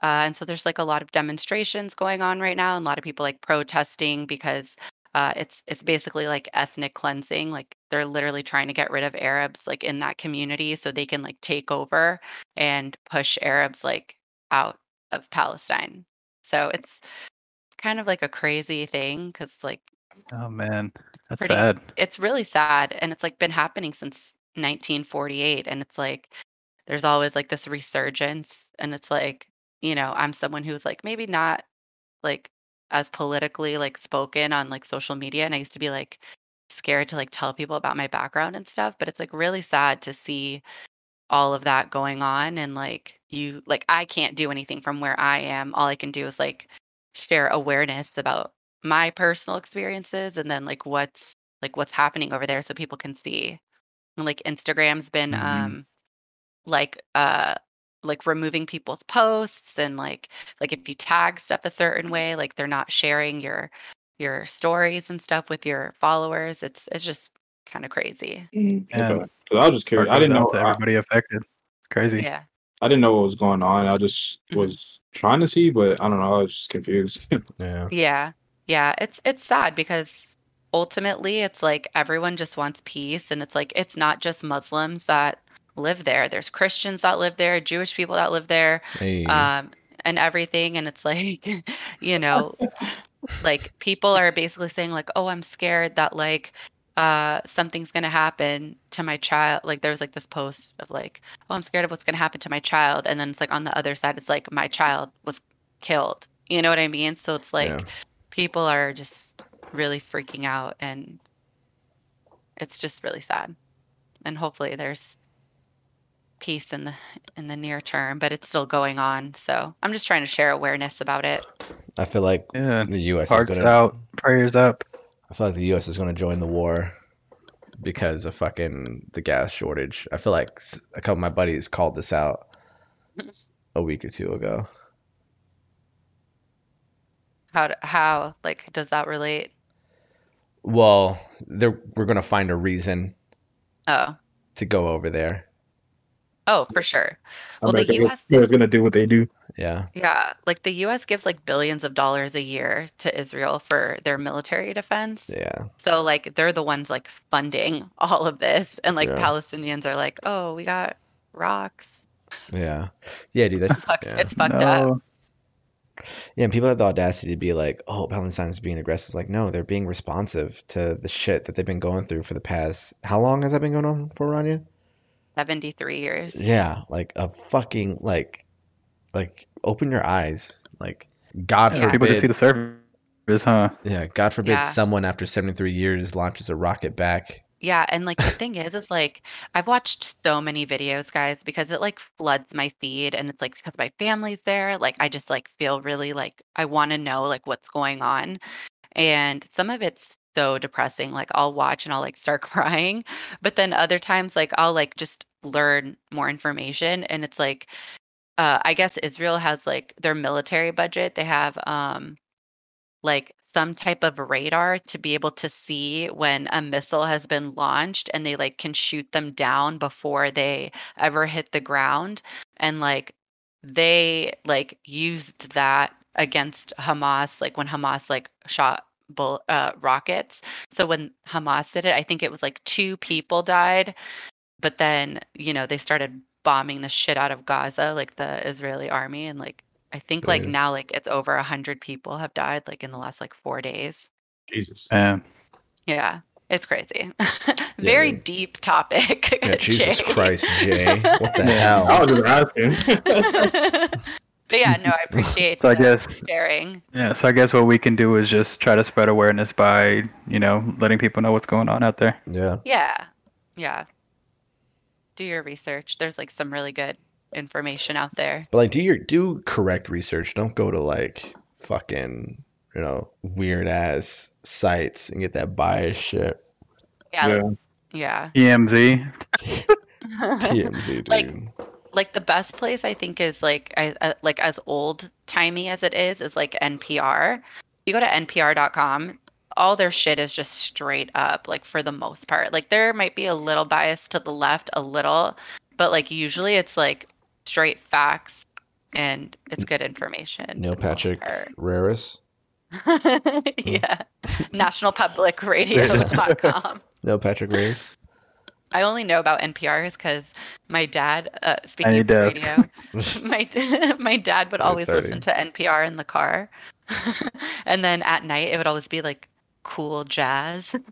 Uh, and so there's like a lot of demonstrations going on right now, and a lot of people like protesting because uh, it's it's basically like ethnic cleansing. Like they're literally trying to get rid of Arabs like in that community so they can like take over and push Arabs like out of Palestine. So it's it's kind of like a crazy thing because like Oh man, that's pretty- sad. it's really sad and it's like been happening since 1948 and it's like there's always like this resurgence and it's like you know i'm someone who's like maybe not like as politically like spoken on like social media and i used to be like scared to like tell people about my background and stuff but it's like really sad to see all of that going on and like you like i can't do anything from where i am all i can do is like share awareness about my personal experiences and then like what's like what's happening over there so people can see and like instagram's been Mhm. um like uh like removing people's posts and like like if you tag stuff a certain way like they're not sharing your your stories and stuff with your followers it's it's just kind of crazy Yeah. I was just curious. I didn't know. out to I, everybody affected. Crazy. yeah I didn't know what was going on. I just Mhm. was trying to see, but I don't know. I was just confused. Yeah. Yeah. Yeah, it's it's sad because ultimately it's like everyone just wants peace and it's like it's not just Muslims that live there. There's Christians that live there, Jewish people that live there, Hey. um and everything and it's like you know, like people are basically saying like, "Oh, I'm scared that like uh something's going to happen to my child." Like there was like this post of like, "Oh, I'm scared of what's going to happen to my child." And then it's like on the other side it's like my child was killed. You know what I mean? So it's like Yeah. people are just really freaking out and it's just really sad and hopefully there's peace in the in the near term but it's still going on so i'm just trying to share awareness about it I feel like Yeah. the U.S. Hearts is gonna. out, prayers up. I feel like the U.S. is gonna join the war because of fucking the gas shortage. I feel like a couple of my buddies called this out a week or two ago. how how like does that relate Well, they're we're gonna find a reason oh to go over there. oh for sure Well, the America US is going to do what they do. Yeah. yeah like the us gives like billions of dollars a year to israel for their military defense Yeah. So like they're the ones like funding all of this and like Yeah. Palestinians are like, "Oh, we got rocks." Yeah. Yeah, dude. That's, Fucked- yeah. It's fucked up. Yeah, and people have the audacity to be like, "Oh, Palestine's being aggressive." It's like, no, they're being responsive to the shit that they've been going through for the past. How long has that been going on for Ranya? 73 years. Yeah, like a fucking like, like open your eyes. Like, God Yeah. forbid. People to see the surface, huh? yeah, God forbid Yeah. someone after seventy three years launches a rocket back. Yeah, and like the thing is is like I've watched so many videos, guys, because it like floods my feed and it's like because my family's there, like I just like feel really like I want to know like what's going on. And some of it's so depressing. Like I'll watch and I'll like start crying, but then other times like I'll like just learn more information and it's like uh I guess Israel has like their military budget. They have um like some type of radar to be able to see when a missile has been launched and they like can shoot them down before they ever hit the ground and like they like used that against Hamas like when Hamas like shot bull uh, rockets so when Hamas did it I think it was like two people died but then you know they started bombing the shit out of Gaza like the Israeli army and like I think like now like it's over a hundred people have died like in the last like four days. Jesus. Man. Yeah, it's crazy. Very man. deep topic. Yeah, Jesus Jay. Christ, Jay, what the Yeah. I hell? was just asking. but yeah, no, I appreciate So I the guess sharing. yeah, so I guess what we can do is just try to spread awareness by, you know, letting people know what's going on out there. Yeah, Yeah, yeah. Do your research. There's like some really good information out there. but like, do your do correct research. Don't go to like fucking you know weird ass sites and get that bias shit. Yeah, yeah. like- yeah. EMZ. TMZ, dude. Like- like the best place I think is like I, uh, like as old timey as it is is like NPR. You go to npr.com, all their shit is just straight up like for the most part. Like there might be a little bias to the left a little, but like usually it's like straight facts and it's good information. Neil for the most Patrick part. Raris. yeah. Nationalpublicradio.com. No Patrick Raris. I only know about NPRs because my dad, uh, speaking Tiny of radio, my my dad would always listen to NPR in the car, and then at night it would always be like cool jazz.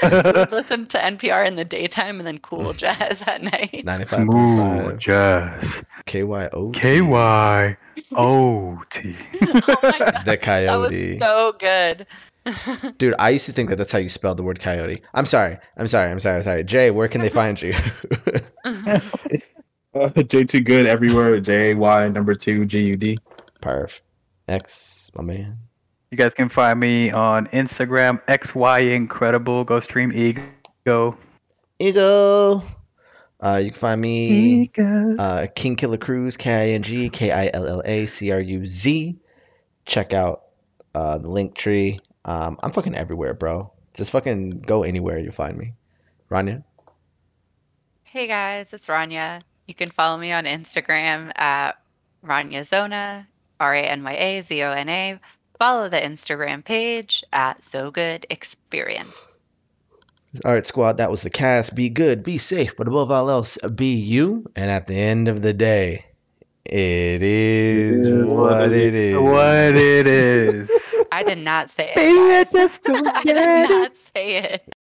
listen to NPR in the daytime and then cool jazz at night. Ninety five point Smooth jazz. KYO. K Y O T. oh my god, The that was coyote. so good. Dude, I used to think that that's how you spell the word coyote. I'm sorry. I'm sorry. I'm sorry. I'm sorry. Jay, where can they find you? Uh, J2 good everywhere. J Y number two G U D. Perf. X, my man. You guys can find me on Instagram, XY Incredible. Go stream Ego. Ego. Uh, you can find me Ego. uh, King Killer Cruz, K I N G K I L L A C R U Z. Check out uh, the link tree. Um, I'm fucking everywhere, bro. Just fucking go anywhere you'll find me. Ranya? Hey guys, it's Ranya. You can follow me on Instagram at Ranya Zona, R A N Y A Z O N A. Follow the Instagram page at So Good Experience. All right, squad, that was the cast. Be good, be safe, but above all else, be you. And at the end of the day, it is what it is. What it is. I did not say it. Baby, guys. let's go I did not say it.